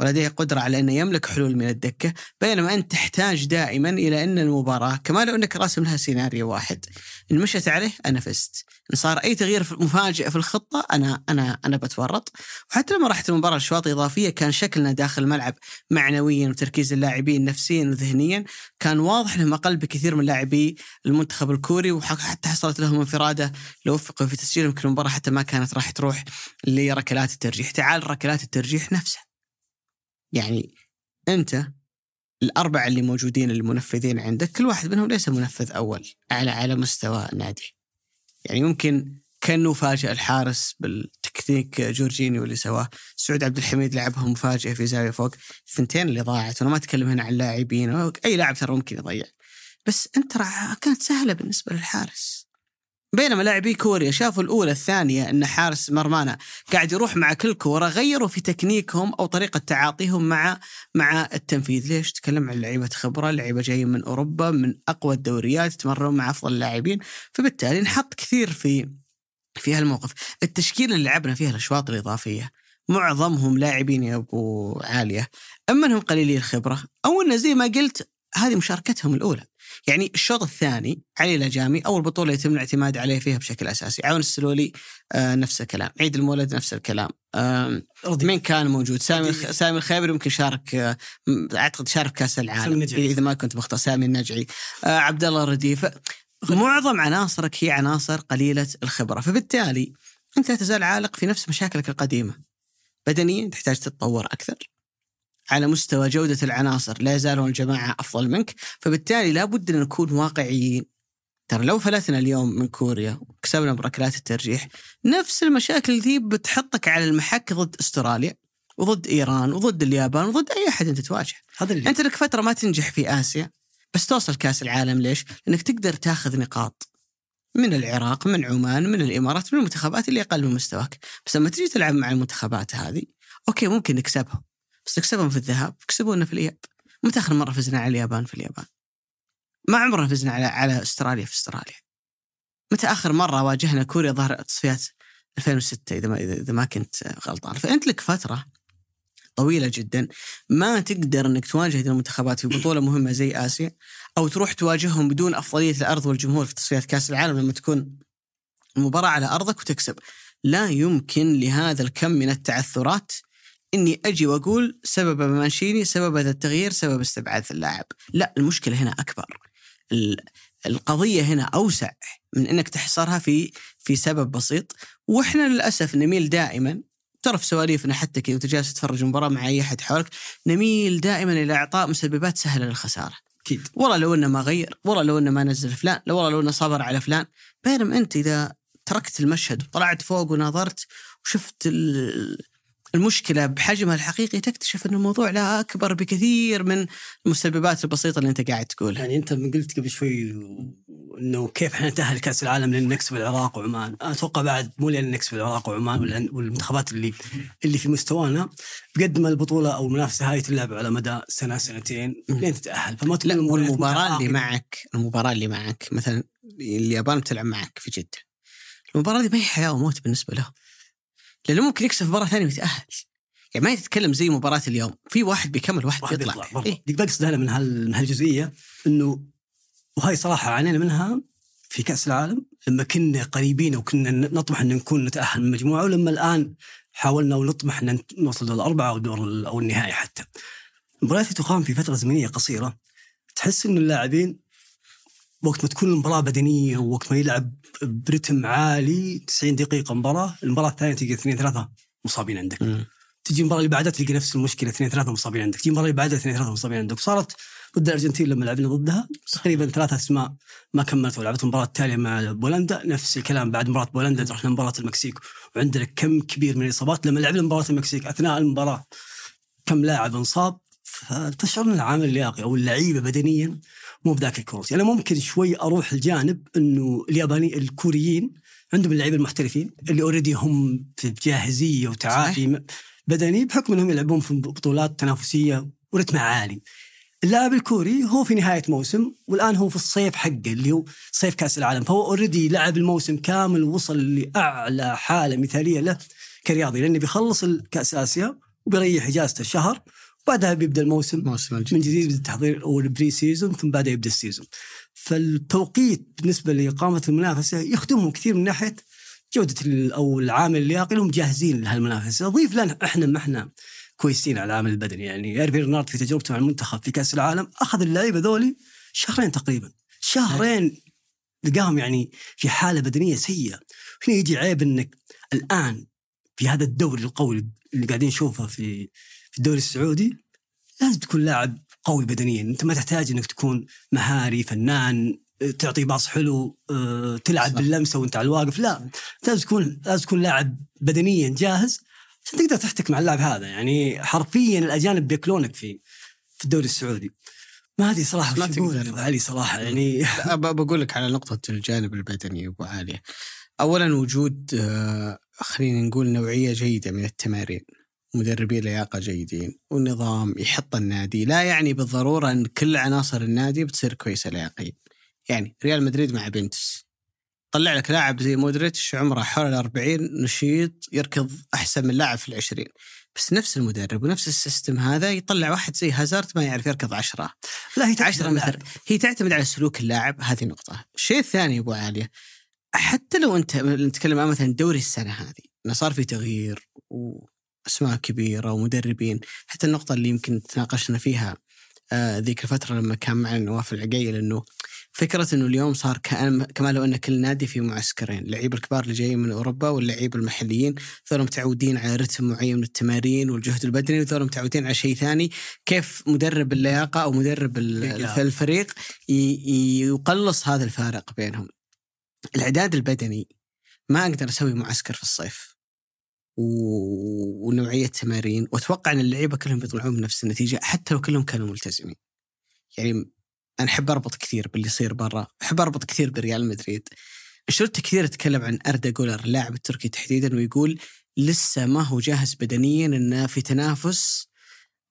ولديه قدرة على أنه يملك حلول من الدكة بينما أنت تحتاج دائما إلى أن المباراة كما لو أنك راسم لها سيناريو واحد إن مشت عليه أنا فزت. إن صار أي تغيير مفاجئ في الخطة أنا أنا أنا بتورط. وحتى لما راحت المباراة لأشواط إضافية كان شكلنا داخل الملعب معنويا وتركيز اللاعبين نفسيا وذهنيا كان واضح انهم أقل بكثير من لاعبي المنتخب الكوري وحتى حصلت لهم انفرادة لو وفقوا في تسجيل يمكن المباراه حتى ما كانت راح تروح لركلات الترجيح. تعال ركلات الترجيح نفسها. يعني أنت الأربعة اللي موجودين المنفذين عندك كل واحد منهم ليس منفذ أول على على مستوى نادي. يعني ممكن كانه فاجئ الحارس بالتكتيك جورجينيو اللي سواه. سعود عبد الحميد لعبها مفاجئه في زاوية فوق. الثنتين اللي ضاعت وأنا ما أتكلم هنا عن لاعبين أي لاعب ترى ممكن يضيع. بس ترى كانت سهلة بالنسبة للحارس. بينما لاعبي كوريا شافوا الأولى الثانية إن حارس مرمانا قاعد يروح مع كل كورة غيروا في تكنيكهم أو طريقة تعاطيهم مع مع التنفيذ، ليش؟ تكلم عن لعيبة خبرة، لعيبة جايين من أوروبا من أقوى الدوريات يتمرنون مع أفضل اللاعبين، فبالتالي نحط كثير في في هالموقف، التشكيلة اللي لعبنا فيها الأشواط الإضافية معظمهم لاعبين يا أبو عالية، أما إنهم قليلي الخبرة أو إنه زي ما قلت هذه مشاركتهم الأولى. يعني الشوط الثاني علي الأجامي أول بطولة يتم الاعتماد عليه فيها بشكل أساسي. عون السلولي آه نفس الكلام. عيد المولد نفس الكلام. آه مين كان موجود؟ سامي الخ... سامي الخيبري يمكن شارك آه أعتقد شارك كأس العالم إذا ما كنت بختار سامي النجعي. آه عبد الله رديف معظم عناصرك هي عناصر قليلة الخبرة. فبالتالي أنت لا تزال عالق في نفس مشاكلك القديمة. بدنيا تحتاج تتطور أكثر. على مستوى جودة العناصر لا يزالون الجماعة أفضل منك. فبالتالي لابد أن نكون واقعيين. ترى لو فلتنا اليوم من كوريا وكسبنا بركلات الترجيح نفس المشاكل ذي بتحطك على المحك ضد أستراليا وضد إيران وضد اليابان وضد أي أحد أنت تواجه هذا اللي أنت لك فترة ما تنجح في آسيا بس توصل كأس العالم ليش؟ لأنك تقدر تاخذ نقاط من العراق من عمان من الإمارات من المنتخبات اللي أقل من مستواك. بس لما تجي تلعب مع المنتخبات هذه أوكي ممكن نكسبهم. بس نكسبهم في الذهاب كسبونا في الإياب. متى آخر مرة فزنا على اليابان في اليابان؟ ما عمرنا فزنا على على أستراليا في أستراليا. متى آخر مرة واجهنا كوريا ظهر تصفيات 2006 إذا ما إذا ما كنت غلطان؟ فأنت لك فترة طويلة جدا ما تقدر إنك تواجه هذه المنتخبات في بطولة مهمة زي آسيا أو تروح تواجههم بدون أفضلية الأرض والجمهور في تصفيات كأس العالم لما تكون المباراه على أرضك وتكسب. لا يمكن لهذا الكم من التعثرات إني أجي وأقول سبب مانشيني سبب هذا التغيير سبب استبعاد اللاعب. لا المشكلة هنا أكبر. ال- القضية هنا أوسع من إنك تحصرها في في سبب بسيط. وإحنا للأسف نميل دائما ترى في سواليفنا حتى كذا وانت جالس تتفرج مباراه مع أي أحد حولك نميل دائما إلى إعطاء مسببات سهلة للخسارة. أكيد. والله لو إنه ما غير والله لو إنه ما نزل فلان لو والله لو إنه صبر على فلان. بينما أنت إذا تركت المشهد وطلعت فوق وناظرت وشفت ال- المشكلة بحجمها الحقيقي تكتشف إن الموضوع لا أكبر بكثير من المسببات البسيطة اللي أنت قاعد تقولها. يعني أنت من قلت قبل شوي إنه كيف إحنا نتاهل كأس العالم لأن نكسب العراق وعمان، أتوقع بعد مو لأن نكسب العراق وعمان والمنتخبات اللي اللي في مستوانا بقد ما البطولة أو المنافسة هاي تلعب على مدى سنة سنتين لين تتأهل. فما تكون والمباراة اللي. معك المباراة اللي معك مثلا اليابان بتلعب معك في جدة. المباراة دي ما هي حياة وموت بالنسبة له لأنه ممكن يكسب مباراة ثانية ويتأهل. يعني ما تتكلم زي مباراة اليوم. في واحد بيكمل واحد, واحد بيطلع, بيطلع برضه إيه؟ بقصد أنا من هال من هالجزئية إنه وهاي صراحة عانينا منها في كأس العالم لما كنا قريبين وكنا نطمح إن نكون نتأهل من المجموعه ولما الآن حاولنا ونطمح إن نوصل دور الاربعه أو دور أو النهائي حتى. المباريات تقام في فترة زمنية قصيرة. تحس إن اللاعبين وقت ما تكون المباراة بدنية ووقت ما يلعب برتم عالي 90 دقيقة مباراة المباراة الثانية تلقى اثنين ثلاثة مصابين عندك. مم. تجي المباراة اللي بعدها تلقى نفس المشكلة اثنين ثلاثة مصابين عندك، تجي المباراة اللي بعدها اثنين ثلاثة مصابين عندك، صارت ضد الأرجنتين لما لعبنا ضدها تقريبا ثلاثة أسماء ما كملت ولعبت المباراة التالية مع بولندا. نفس الكلام بعد مباراة بولندا رحنا مباراة المكسيك. وعندنا كم كبير من الإصابات لما لعبنا مباراة المكسيك أثناء المباراة. كم لاعب انصاب فتشعر ان العامل اللياقي أو اللعيبة بدنيا مو بذاك الكروسي، أنا ممكن شوي أروح الجانب إنه الياباني الكوريين عندهم اللعيبة المحترفين اللي already هم في جاهزية وتعافي بدني بحكم إنهم يلعبون في بطولات تنافسية ورتمها عالي. اللاعب الكوري هو في نهاية موسم والآن هو في الصيف حقه اللي هو صيف كأس العالم. فهو already لعب الموسم كامل ووصل لأعلى حالة مثالية له كرياضي لأنه بيخلص كأس آسيا وبيريح إجازته شهر وبعدها بيبدأ الموسم. موسم من الجديد جديد يبدا التحضير أو ال pre-season ثم بعدها يبدأ ال season. فالتوقيت بالنسبة لإقامة المنافسة يخدمهم كثير من ناحية جودة أو العامل اللياقي انهم جاهزين لهالمنافسة، ضيف لنا إحنا ما إحنا كويسين على العامل البدني. يعني إيرفي رينارد في تجربته مع المنتخب في كأس العالم أخذ اللعيبة ذولي شهرين تقريبا. شهرين لقاهم يعني في حالة بدنية سيئة. هنا يجي عيب إنك الآن في هذا الدوري القوي اللي قاعدين نشوفه في في الدوري السعودي لازم تكون لاعب قوي بدنيا. أنت ما تحتاج إنك تكون مهاري فنان آه، تعطي باص حلو آه، تلعب صح. باللمسة وأنت على الواقف. لا لازم تكون لازم تكون لاعب بدنيا جاهز عشان تقدر تحتك مع اللاعب هذا. يعني حرفيا الأجانب بياكلونك في في الدوري السعودي. ما أدري صراحة ما. أبو علي صراحة. يعني بقول لك على نقطة الجانب البدني أبو عالية أولا وجود آه، خلينا نقول نوعية جيدة من التمارين. مدربين لياقة جيدين ونظام يحط النادي. لا يعني بالضرورة أن كل عناصر النادي بتصير كويسة لياقيا يعني ريال مدريد مع بينتوس. طلع لك لاعب زي مودريتش عمره حول الأربعين نشيط يركض أحسن من لاعب في العشرين. بس نفس المدرب ونفس ال system هذا يطلع واحد زي هازارد ما يعرف يركض عشرة. لا هي عشرة مثلا هي تعتمد على سلوك اللاعب. هذه نقطة. الشيء الثاني أبو عالية حتى لو أنت نتكلم عن مثلا دوري السنة هذه أنه صار في تغيير وأسماء كبيرة ومدربين حتى النقطة اللي يمكن تناقشنا فيها آه ذيك الفترة لما كان معنا نواف العقيل أنه فكرة أنه اليوم صار كما لو أن كل نادي في معسكرين اللعيبة الكبار اللي جايين من أوروبا واللعيبة المحليين ذول متعودين على رتم معين من التمارين والجهد البدني وذول متعودين على شيء ثاني كيف مدرب اللياقة أو مدرب اللياقة. الفريق يقلص هذا الفارق بينهم الإعداد البدني ما أقدر أسوي معسكر في الصيف و- ونوعية تمارين. وأتوقع أن اللعيبة كلهم بيطلعون بنفس النتيجة حتى لو كلهم كانوا ملتزمين. يعني أنا أحب أربط كثير باللي يصير برا. أحب أربط كثير بريال مدريد. شفت كثير يتكلم عن أردا جولر اللاعب التركي تحديدا ويقول لسه ما هو جاهز بدنيا إنه في تنافس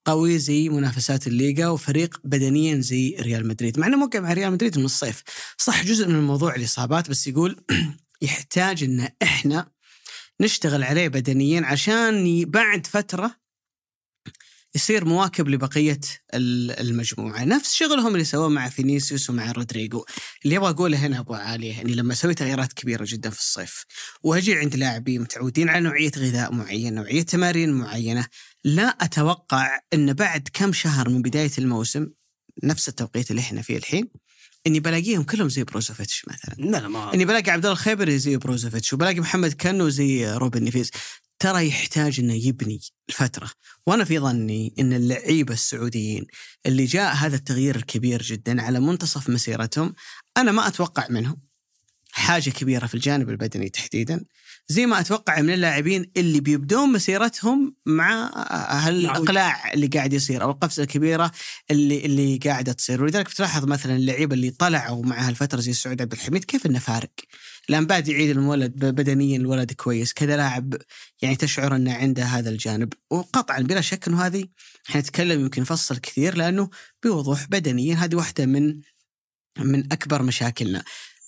قوي زي منافسات الليغا وفريق بدنيا زي ريال مدريد. مع إنه موقع مع ريال مدريد من الصيف. صح جزء من الموضوع الإصابات بس يقول يحتاج إن إحنا نشتغل عليه بدنيا عشان بعد فترة يصير مواكب لبقية ال- المجموعة. نفس شغلهم اللي سووه مع فينيسيوس ومع رودريجو. اللي أبغى أقوله هنا أبو عاليه يعني لما أسوي تغييرات كبيرة جدا في الصيف وأجي عند لاعبين متعودين على نوعية غذاء معين نوعية تمارين معينة لا أتوقع إن بعد كم شهر من بداية الموسم نفس التوقيت اللي إحنا فيه الحين إني بلاقيهم كلهم زي بروزوفيتش مثلا. لا لا ما إني بلاقي عبد الله الخيبري زي بروزوفيتش وبلاقي محمد كنو زي روبن نيفيز. ترى يحتاج إنه يبني الفترة. وأنا في ظني إن اللعيبة السعوديين اللي جاء هذا التغيير الكبير جدا على منتصف مسيرتهم أنا ما أتوقع منهم. حاجة كبيرة في الجانب البدني تحديدا. زي ما أتوقع من اللاعبين اللي بيبدون مسيرتهم مع هالإقلاع اللي قاعد يصير أو القفزة الكبيرة اللي اللي قاعدة تصير. ولذلك بتلاحظ مثلا اللعيبة اللي طلعوا مع هالفترة زي سعود عبد الحميد كيف إنه فارق؟ الآن بعد يعيد المولد بدنيا الولد كويس كذا لاعب يعني تشعر إنه عنده هذا الجانب. وقطعا بلا شك إنه هذه إحنا نتكلم يمكن نفصل كثير لأنه بوضوح بدنيا هذه واحدة من من أكبر مشاكلنا.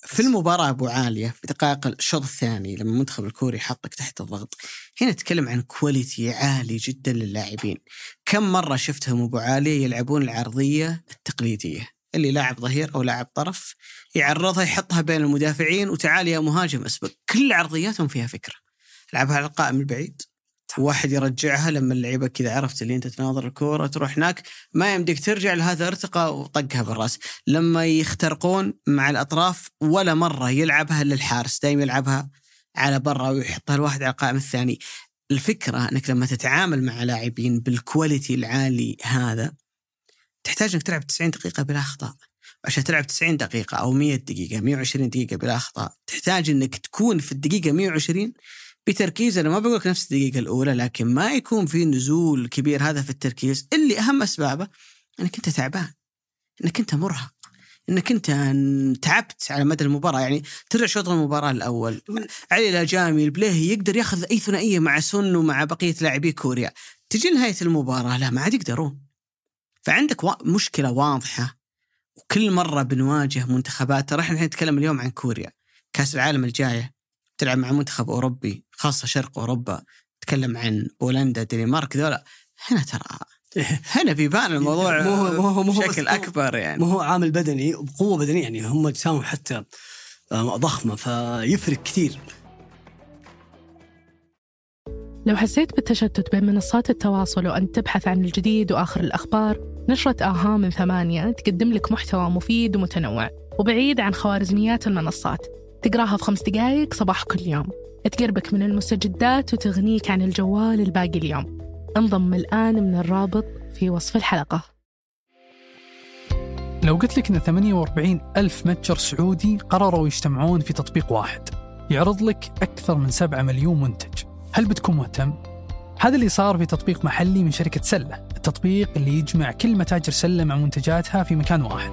في المباراة أبو عالية في دقائق الشوط الثاني لما المنتخب الكوري حطك تحت الضغط هنا نتكلم عن كواليتي عالي جدا للاعبين. كم مرة شفتهم أبو عالية يلعبون العرضية التقليدية؟ اللي لاعب ظهير أو لاعب طرف يعرضها يحطها بين المدافعين وتعال يا مهاجم أسبق. كل عرضياتهم فيها فكرة. لعبها على القائم البعيد. واحد يرجعها لما اللعيبة كذا عرفت اللي أنت تناظر الكورة تروح هناك ما يمديك ترجع لهذا ارتقى وطقها بالرأس. لما يخترقون مع الأطراف ولا مرة يلعبها للحارس دائما يلعبها على برا ويحطها الواحد على القائم الثاني. الفكرة أنك لما تتعامل مع لاعبين بالكواليتي العالي هذا تحتاج أنك تلعب 90 دقيقة بلا أخطاء. عشان تلعب 90 دقيقة أو 100 دقيقة 120 دقيقة بلا أخطاء تحتاج أنك تكون في الدقيقة 120 بتركيز أنا ما بقول لك نفس الدقيقة الأولى لكن ما يكون في نزول كبير هذا في التركيز. اللي أهم أسبابه إنك أنت تعبان إنك أنت مرهق إنك أنت تعبت على مدى المباراة. يعني ترجع شوط المباراة الأول. علي الأجامي البليهي يقدر ياخذ أي ثنائية مع سن ومع بقية لاعبي كوريا. تجي نهاية المباراة لا ما عاد يقدرون. فعندك مشكلة واضحة. وكل مرة بنواجه منتخبات ترى إحنا نتكلم اليوم عن كوريا. كأس العالم الجاية تلعب مع منتخب أوروبي. خاصة شرق أوروبا تتكلم عن بولندا دنمارك ذولا. هنا ترى هنا بيبان الموضوع مو هو- مو هو- مو بشكل أكبر يعني. ما هو عامل بدني وبقوه بدنية يعني. هم اجسامهم حتى آه، ضخمة فيفرق كثير. لو حسيت بالتشتت بين منصات التواصل وأنت تبحث عن الجديد وآخر الأخبار نشرة آها من ثمانية تقدم لك محتوى مفيد ومتنوع وبعيد عن خوارزميات المنصات. تقراها في خمس دقايق صباح كل يوم. تقربك من المستجدات وتغنيك عن الجوال الباقي اليوم. انضم الآن من الرابط في وصف الحلقة. لو قلت لك إن 48 ألف متجر سعودي قرروا يجتمعون في تطبيق واحد يعرض لك أكثر من 7 مليون منتج. هل بتكون مهتم؟ هذا اللي صار في تطبيق محلي من شركة سلة التطبيق اللي يجمع كل متاجر سلة مع منتجاتها في مكان واحد.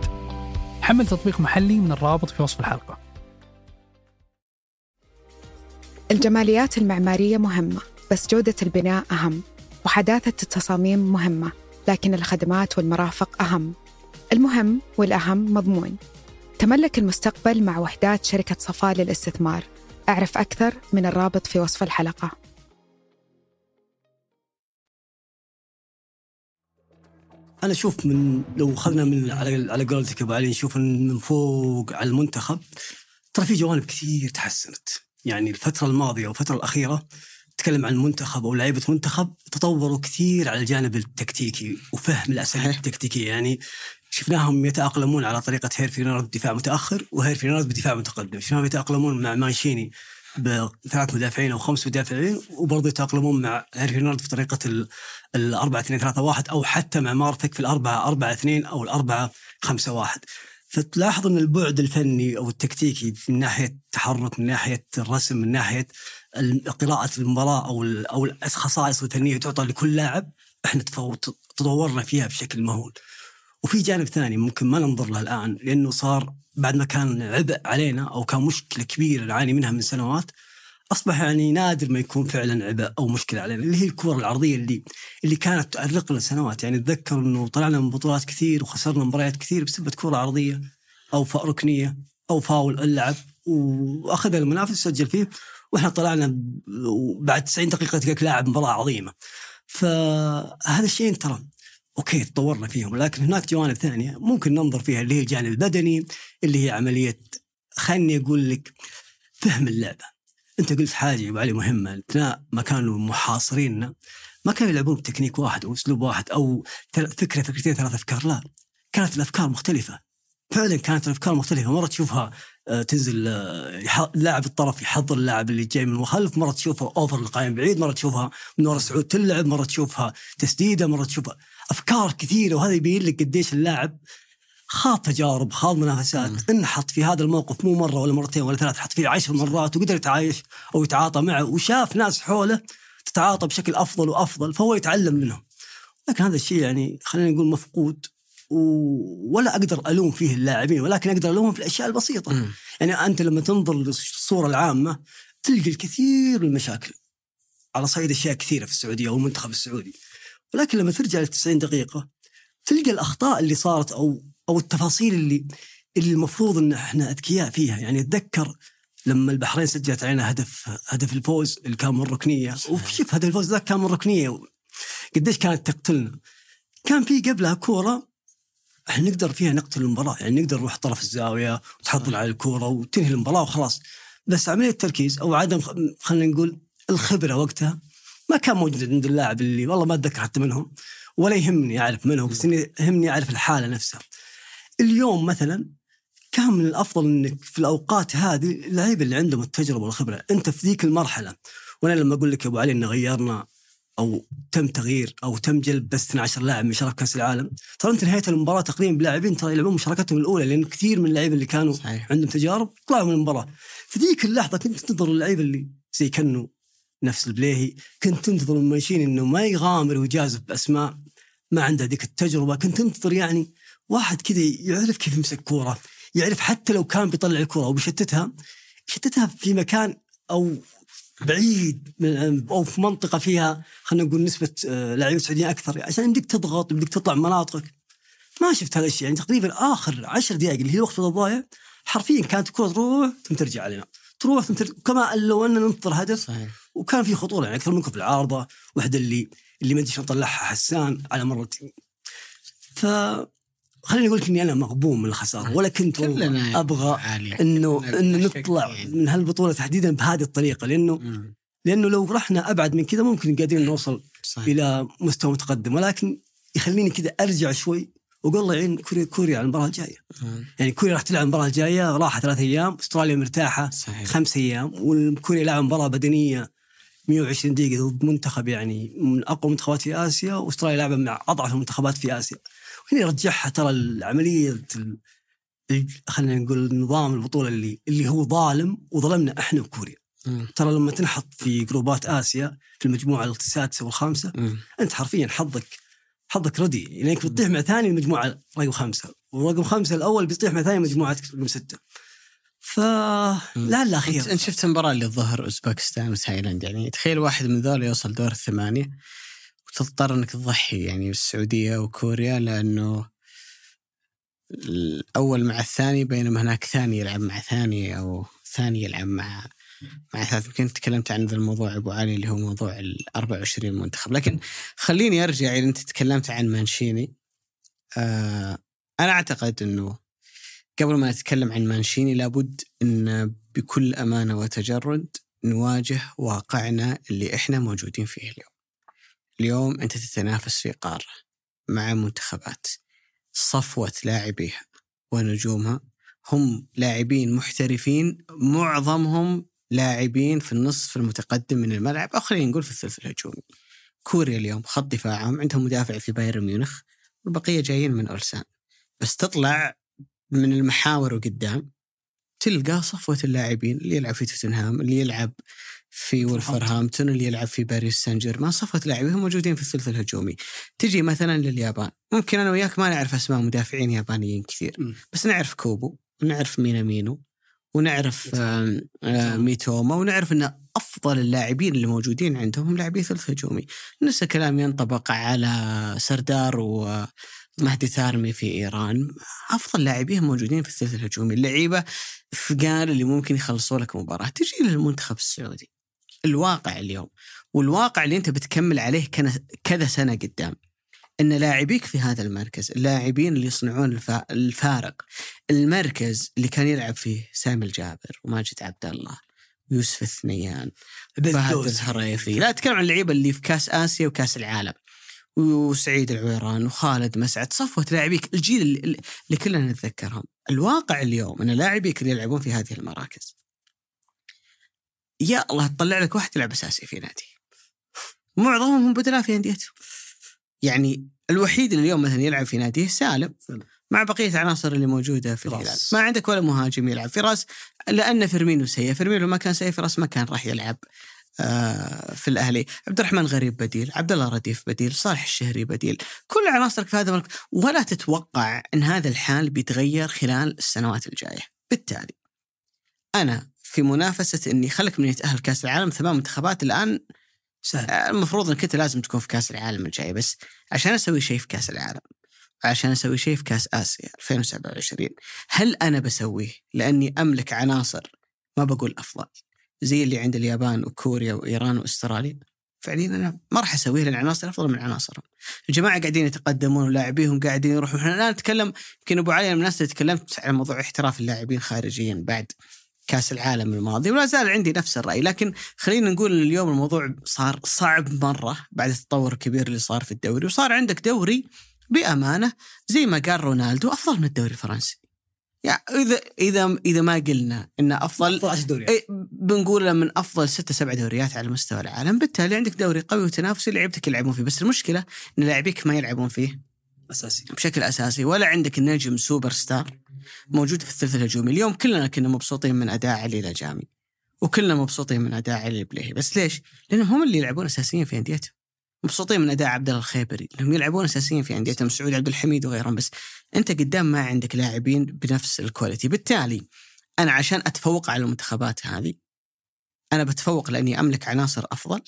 حمل تطبيق محلي من الرابط في وصف الحلقة. الجماليات المعمارية مهمة بس جودة البناء أهم وحداثة التصاميم مهمة لكن الخدمات والمرافق أهم. المهم والأهم مضمون. تملك المستقبل مع وحدات شركة صفاء للاستثمار. أعرف أكثر من الرابط في وصف الحلقة. أنا أشوف من لو اخذنا من على على قولتك أبو علي نشوف من فوق على المنتخب ترى في جوانب كثير تحسنت. يعني الفترة الماضية والفترة الأخيرة تكلم عن منتخب أو لعيبة منتخب تطوروا كثير على الجانب التكتيكي وفهم الأساليب. التكتيكية. يعني شفناهم يتأقلمون على طريقة هيرفي رينارد بدفاع متأخر وهيرفي رينارد بدفاع متقدم. شفناهم يتأقلمون مع مانشيني بثلاث مدافعين أو خمس مدافعين وبرضه يتأقلمون مع هيرفي رينارد في طريقة ال ال 4 2 3 1 أو حتى مع مارفك في الأربعة 4 2 أو الأربعة 5 1 فتلاحظ إن البعد الفني أو التكتيكي من ناحية التحرك من ناحية الرسم من ناحية قراءة المباراة أو أو الخصائص الفنيه تعطى لكل لاعب إحنا تطورنا فيها بشكل مهول. وفي جانب ثاني ممكن ما ننظر له الآن لأنه صار بعد ما كان عبء علينا أو كان مشكلة كبيرة نعاني منها من سنوات أصبح يعني نادر ما يكون فعلا عبء أو مشكلة علينا اللي هي الكره العرضية اللي اللي كانت تؤرق لنا سنوات. يعني أتذكر إنه طلعنا من بطولات كثير وخسرنا مباريات كثير بسبب كره عرضية أو ركنية أو فاول اللعب وأخذها المنافس سجل فيه وإحنا طلعنا بعد 90 دقيقة تلقاك لاعب مباراة عظيمة. فهذا الشيء ترى أوكي تطورنا فيهم لكن هناك جوانب ثانية ممكن ننظر فيها اللي هي الجانب البدني اللي هي عملية خلني أقول لك فهم اللعبة. أنت قلت حاجة أبو علي مهمة اثناء ما كانوا محاصريننا ما كانوا يلعبون بتكنيك واحد أو أسلوب واحد أو فكرة فكرتين ثلاث أفكار لا. كانت الأفكار مختلفة. فعلا كانت الأفكار مختلفة. مرة تشوفها آه، تنزل آه، لاعب الطرف يحضر اللاعب اللي جاي من الخلف مرة تشوفها أوفر للقائم بعيد مرة تشوفها من ورا سعود تلعب مرة تشوفها تسديدة مرة تشوفها أفكار كثيرة وهذا يبين لك قديش اللاعب خاض تجارب خاض منافسات. انحط في هذا الموقف مو مرة ولا مرتين ولا ثلاث حط فيه عشر مرات وقدر يتعايش أو يتعاطى معه وشاف ناس حوله تتعاطى بشكل أفضل وأفضل فهو يتعلم منهم. لكن هذا الشيء يعني خلينا نقول مفقود و... ولا أقدر ألوم فيه اللاعبين ولكن أقدر ألومهم في الأشياء البسيطة. مم. يعني أنت لما تنظر للصورة العامة تلقى الكثير من المشاكل. على صعيد أشياء كثيرة في السعودية أو المنتخب السعودي. ولكن لما ترجع ل 90 دقيقة تلقى الأخطاء اللي صارت أو أو التفاصيل اللي اللي المفروض إن إحنا أذكياء فيها. يعني أتذكر لما البحرين سجلت علينا هدف هدف الفوز اللي كان من ركنية. وشوف هدف الفوز ذاك كان من ركنية. قديش كانت تقتلنا. كان في قبلها كورة إحنا نقدر فيها نقتل المباراة. يعني نقدر نروح طرف الزاوية وتحضر على الكورة وتنهي المباراة وخلاص. بس عملية التركيز أو عدم خلينا نقول الخبرة وقتها ما كان موجود عند اللاعب اللي والله ما أتذكر حتى منهم ولا يهمني أعرف منهم بس يهمني أعرف الحالة نفسها. اليوم مثلا كان من الأفضل إنك في الأوقات هذه اللعيبة اللي عندهم التجربة والخبرة؟ أنت في ذيك المرحلة. وأنا لما أقول لك يا أبو علي إن غيرنا أو تم تغيير أو تم جلب بس 12 لاعب من شرف كأس العالم ترى أنت نهاية المباراة تقريبا بلاعبين ترى يلعبون مشاركتهم الأولى لأن كثير من اللعيبة اللي كانوا صحيح. عندهم تجارب طلعوا من المباراة. في ذيك اللحظة كنت تنتظر اللعيبة اللي زي كنو نفس البليهي كنت تنتظر من إنه ما يغامر ويجازف بأسماء ما عنده ذيك التجربة كنت تنتظر يعني واحد كذا يعرف كيف يمسك كورة يعرف حتى لو كان بيطلع الكورة أو بيشتتها يشتتها في مكان أو بعيد من أو في منطقة فيها خلينا نقول نسبة آه، لاعبين سعوديين أكثر عشان يمديك تضغط يمديك تطلع من مناطقك. ما شفت هذا الشيء يعني تقريبا آخر عشر دقائق اللي هي وقت الضايع حرفيا كانت الكره تروح ثم ترجع علينا. تروح ثم ترجع كما لو اننا ننتظر هدف صحيح. وكان في خطورة يعني أكثر منكم في العارضة واحدة اللي اللي ما أدري شلون طلعها حسان على مرتين ف خليني أقول لك إني أنا مغبون من الخسارة ولا كنت كلنا أبغى. إنه إنه نطلع يعني. من هالبطولة تحديدا بهذه الطريقة لأنه مم. لأنه لو رحنا أبعد من كذا ممكن قادرين نوصل صحيح إلى مستوى متقدم ولكن يخليني كذا أرجع شوي وأقول الله يعين كوريا كوريا على المباراة الجاية مم. يعني كوريا راح تلعب المباراة الجاية راحه ثلاث أيام أستراليا مرتاحة صحيح خمس أيام والكوريا لعب مباراة بدنية 120 دقيقة ضد منتخب يعني من أقوى المنتخبات في آسيا وأستراليا لعبه مع أضعف المنتخبات في آسيا وهنا يرجعها؟ ترى العملية ال- ال- خلينا نقول نظام البطولة اللي اللي هو ظالم وظلمنا إحنا وكوريا. ترى لما تنحط في جروبات آسيا في المجموعة السادسه والخامسة. أنت حرفيا حظك حظك ردي. لانك بتطيح مع ثاني المجموعه رقم خمسة ورقم خمسة الأول بيطيح مع ثاني مجموعة رقم ستة. فلا لا انت خير. انت شفت المباراة اللي الظهر اوزباكستان وتايلاند يعني تخيل واحد من ذول يوصل دور الثمانية. وتضطر إنك تضحي يعني بالسعودية وكوريا لأنه الأول مع الثاني بينما هناك ثاني يلعب مع ثاني أو ثاني يلعب مع مع ثالث. يمكن تكلمت عن ذا الموضوع أبو علي اللي هو موضوع ال 24 منتخب لكن خليني أرجع إلى أنت تكلمت عن مانشيني. آه أنا أعتقد إنه قبل ما نتكلم عن مانشيني لابد إن بكل أمانة وتجرد نواجه واقعنا اللي إحنا موجودين فيه اليوم. اليوم أنت تتنافس في قارة مع منتخبات صفوة لاعبيها ونجومها هم لاعبين محترفين معظمهم لاعبين في النصف المتقدم من الملعب أو خلينا نقول في الثلث الهجومي. كوريا اليوم خط دفاعهم عندهم مدافع في بايرن ميونخ والبقية جايين من أولسان. بس تطلع من المحاور وقدام تلقى صفوة اللاعبين اللي يلعب في توتنهام اللي يلعب في ولفرهامبتون اللي يلعب في باريس سان جيرمان صفوة لاعبين موجودين في الثلث الهجومي تجي مثلا لليابان. ممكن أنا وياك ما نعرف أسماء مدافعين يابانيين كثير م. بس نعرف كوبو ونعرف مينامينو ونعرف آه، ميتوما ونعرف أن أفضل اللاعبين اللي موجودين عندهم هم لاعبي ثلث هجومي. نفس الكلام ينطبق على سردار و مهدي ثارمي في إيران. أفضل لاعبين موجودين في الثلث الهجومي. اللعيبة الثقال اللي ممكن يخلصوا لك مباراة. تجي للمنتخب السعودي. الواقع اليوم. والواقع اللي أنت بتكمل عليه كذا سنة قدام. إن لاعبيك في هذا المركز اللاعبين اللي يصنعون الفا- الفارق المركز اللي كان يلعب فيه سامي الجابر وماجد عبد الله ويوسف الثنيان فهد. الهريفي لا أتكلم عن اللعيبة اللي في كأس آسيا وكأس العالم. وسعيد العويران وخالد مسعد صفوة لاعبيك. الجيل اللي, اللي كلنا نتذكرهم. الواقع اليوم إن لاعبيك اللي يلعبون في هذه المراكز. يا الله تطلع لك واحد يلعب أساسي في نادي. معظمهم هم بدلاء في انديتهم يعني الوحيد اللي اليوم مثلا يلعب في ناديه سالم. مع بقية العناصر اللي موجودة في. الهلال. ما عندك ولا مهاجم يلعب فراس لأن فيرمينو سيء. فيرمينو ما كان سيء فراس ما كان راح يلعب آه، في الأهلي. عبد الرحمن غريب بديل عبد الله رديف بديل صالح الشهري بديل. كل عناصرك في هذا المركز ولا تتوقع إن هذا الحال بيتغير خلال السنوات الجاية. بالتالي أنا في منافسة إني خلك من يتأهل كأس العالم ثمان منتخبات الآن سهل آه، المفروض إنك أنت لازم تكون في كأس العالم الجاي بس عشان أسوي شيء في كأس العالم عشان أسوي شيء في كأس آسيا 2027 هل أنا بسويه؟ لأني أملك عناصر ما بقول أفضل. زي اللي عند اليابان وكوريا وإيران وأستراليا. فعليا أنا ما راح أسويه لأن عناصر أفضل من عناصرهم. الجماعة قاعدين يتقدمون ولاعبيهم قاعدين يروحون. إحنا الآن نتكلم يمكن أبو علي من الناس اللي تكلمت على موضوع احتراف اللاعبين خارجيا بعد. كاس العالم الماضي ولا زال عندي نفس الرأي لكن خلينا نقول إن اليوم الموضوع صار صعب مرة بعد التطور الكبير اللي صار في الدوري وصار عندك دوري بأمانة زي ما قال رونالدو أفضل من الدوري الفرنسي. يعني إذا إذا إذا ما قلنا انه أفضل أفضل 10 دوريات. إيه بنقول من أفضل ستة سبع دوريات على مستوى العالم بالتالي عندك دوري قوي وتنافسي لعيبتك يلعبون فيه بس المشكلة إن لاعبيك ما يلعبون فيه. أساسي. بشكل أساسي ولا عندك النجم سوبر ستار. موجود في الثلث الهجومي. اليوم كلنا كنا مبسوطين من أداء علي لاجامي وكلنا مبسوطين من أداء علي البليهي. بس ليش؟ لأنهم هم اللي يلعبون اساسيا في انديتهم مبسوطين من أداء عبد الله الخيبري. لأنهم يلعبون اساسيا في انديتهم سعود عبد الحميد وغيرهم. بس أنت قدام ما عندك لاعبين بنفس الكواليتي بالتالي أنا عشان أتفوق على المنتخبات هذه أنا بتفوق لأني أملك عناصر أفضل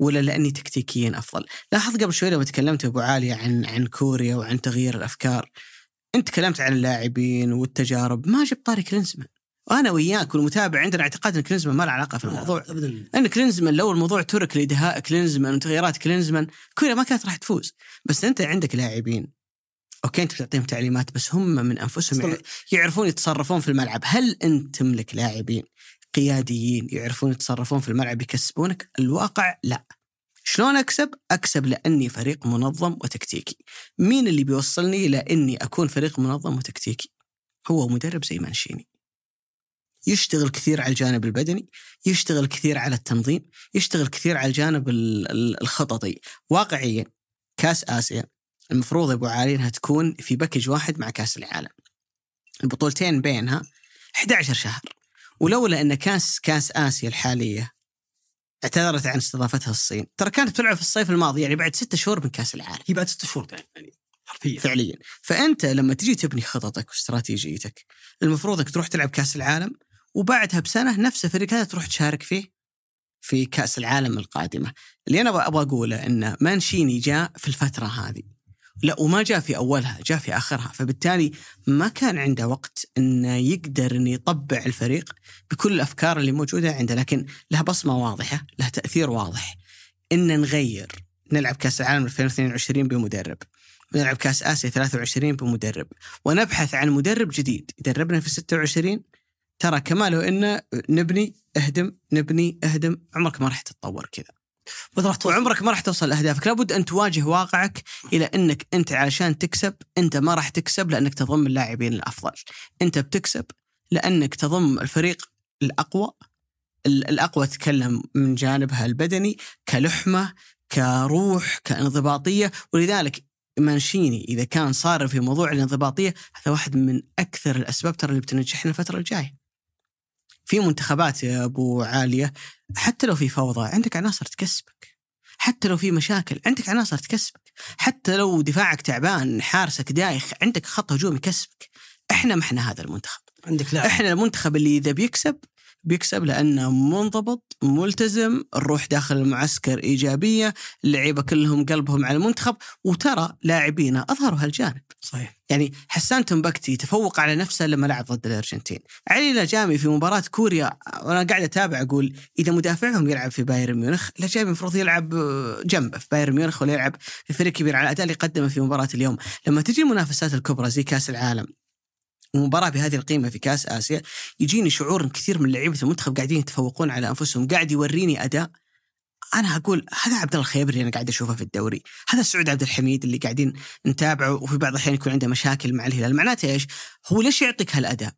ولا لأني تكتيكيا أفضل. لاحظ قبل شوي لما تكلمت أبو عالي عن عن كوريا وعن تغيير الأفكار انت تكلمت عن اللاعبين والتجارب ما جبت طاري كلينزمان. وأنا وياك والمتابع عندنا اعتقاد إن كلينزمان ما له علاقة في الموضوع. ابدا. إن كلينزمان لو الموضوع ترك لدهاء كلينزمان وتغييرات كلينزمان كوريا ما كانت راح تفوز. بس أنت عندك لاعبين أوكي أنت بتعطيهم تعليمات بس هم من أنفسهم يع- يعرفون يتصرفون في الملعب. هل أنت تملك لاعبين قياديين يعرفون يتصرفون في الملعب يكسبونك الواقع؟ لا. شلون أكسب؟ أكسب لأني فريق منظم وتكتيكي. مين اللي بيوصلني لاني أكون فريق منظم وتكتيكي؟ هو مدرب زي مانشيني. يشتغل كثير على الجانب البدني يشتغل كثير على التنظيم يشتغل كثير على الجانب ال- ال- الخططي. واقعيا كأس آسيا المفروض أبو عالي إنها تكون في باكج واحد مع كأس العالم. البطولتين بينها 11 شهر. ولولا إن كأس كأس آسيا الحالية اعتذرت عن استضافتها الصين. ترى كانت بتلعب في الصيف الماضي يعني بعد ستة شهور من كأس العالم. هي بعد ست شهور يعني حرفيا. فعليا. فأنت لما تجي تبني خططك واستراتيجيتك المفروض إنك تروح تلعب كأس العالم وبعدها بسنة نفس الفريق هذا تروح تشارك فيه في كأس العالم القادمة. اللي أنا أبغى أقوله إن مانشيني جاء في الفترة هذه. لا وما جاء في أولها جاء في آخرها. فبالتالي ما كان عنده وقت إنه يقدر إنه يطبع الفريق بكل الأفكار اللي موجودة عنده لكن لها بصمة واضحة لها تأثير واضح. إن نغير نلعب كأس العالم 2022 بمدرب نلعب كأس آسيا 23 بمدرب ونبحث عن مدرب جديد يدربنا في 26 ترى كماله إنه نبني اهدم نبني اهدم عمرك ما راح تتطور كذا. بس راح وعمرك ما راح توصل لأهدافك. لابد أن تواجه واقعك إلى إنك أنت علشان تكسب أنت ما راح تكسب لأنك تضم اللاعبين الأفضل. أنت بتكسب لأنك تضم الفريق الأقوى ال- الأقوى تكلم من جانبها البدني كلحمة كروح كانضباطية. ولذلك مانشيني إذا كان صار في موضوع الانضباطية هذا واحد من أكثر الأسباب ترى اللي بتنجحنا الفترة الجاية. في منتخبات يا أبو عالية حتى لو في فوضى عندك عناصر تكسبك. حتى لو في مشاكل عندك عناصر تكسبك. حتى لو دفاعك تعبان حارسك دايخ عندك خط هجوم يكسبك. إحنا ما إحنا هذا المنتخب. عندك لاعب إحنا المنتخب اللي إذا بيكسب بيكسب لأنه منضبط ملتزم الروح داخل المعسكر إيجابية اللعيبه كلهم قلبهم على المنتخب وترى لاعبينا أظهروا هالجانب. صحيح. يعني حسان تنبكتي تفوق على نفسه لما لعب ضد الأرجنتين. علي لجامي في مباراة كوريا وأنا قاعد أتابع أقول إذا مدافعهم يلعب في بايرن ميونخ لجامي المفروض يلعب جنبه في بايرن ميونخ ولا يلعب في فريق كبير على الاداء اللي قدمه في مباراة اليوم. لما تجي المنافسات الكبرى زي كأس العالم ومباراة بهذه القيمة في كأس آسيا يجيني شعور كثير من لعيبة المنتخب قاعدين يتفوقون على أنفسهم قاعد يوريني أداء. أنا أقول هذا عبد الله الخيبري اللي أنا قاعد أشوفه في الدوري هذا سعود عبد الحميد اللي قاعدين نتابعه وفي بعض الأحيان يكون عنده مشاكل مع الهلال. معناته إيش؟ هو ليش يعطيك هالأداء؟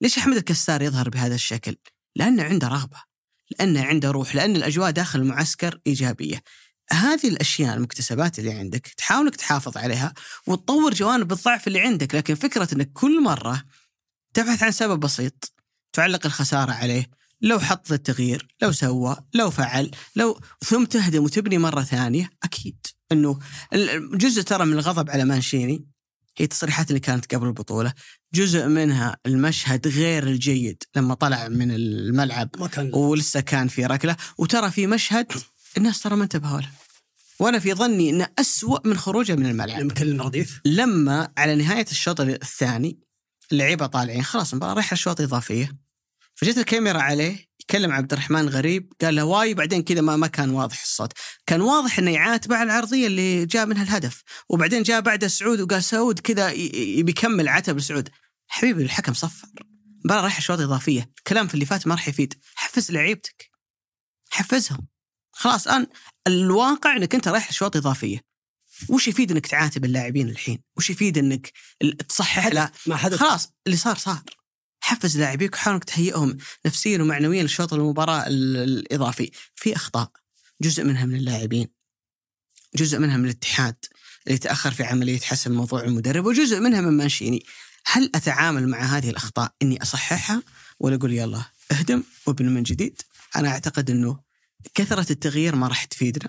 ليش أحمد الكسار يظهر بهذا الشكل؟ لأنه عنده رغبة لأنه عنده روح لأن الأجواء داخل المعسكر إيجابية. هذه الأشياء المكتسبات اللي عندك تحاول انك تحافظ عليها وتطور جوانب الضعف اللي عندك لكن فكرة إنك كل مرة تبحث عن سبب بسيط تعلق الخسارة عليه لو حط التغيير لو سوى لو فعل لو ثم تهدم وتبني مرة ثانية أكيد إنه جزء ترى من الغضب على مانشيني هي التصريحات اللي كانت قبل البطولة جزء منها المشهد غير الجيد لما طلع من الملعب ما كان ولسه كان في ركلة وترى في مشهد الناس ترى ما انتبهوا له. وأنا في ظني إنه اسوء من خروجه من الملعب. لما كلم رديف لما على نهاية الشوط الثاني اللعيبة طالعين خلاص المباراة رايحة اشواط إضافية. فجت الكاميرا عليه يكلم عبد الرحمن غريب قال له واي بعدين كذا ما ما كان واضح الصوت. كان واضح إنه يعاتبه على العرضية اللي جاء منها الهدف. وبعدين جاء بعد سعود وقال سعود كذا ي- يبي يكمل عتب لسعود. حبيبي الحكم صفر. المباراة رايحة اشواط إضافية. الكلام في اللي فات ما راح يفيد. حفز لعيبتك. حفزهم. خلاص الآن الواقع إنك أنت رايح اشواط إضافية. وش يفيد إنك تعاتب اللاعبين الحين؟ وش يفيد إنك تصحح؟ لا. ما حدث خلاص اللي صار صار. حفز لاعبيك وحاول انك تهيئهم نفسيا ومعنويا لشوط المباراة ال- الإضافي. في أخطاء. جزء منها من اللاعبين. جزء منها من الاتحاد اللي تأخر في عملية حسم موضوع المدرب وجزء منها من مانشيني. هل أتعامل مع هذه الأخطاء إني أصححها ولا أقول يلا اهدم وابن من جديد؟ أنا أعتقد إنه كثرة التغيير ما راح تفيدنا.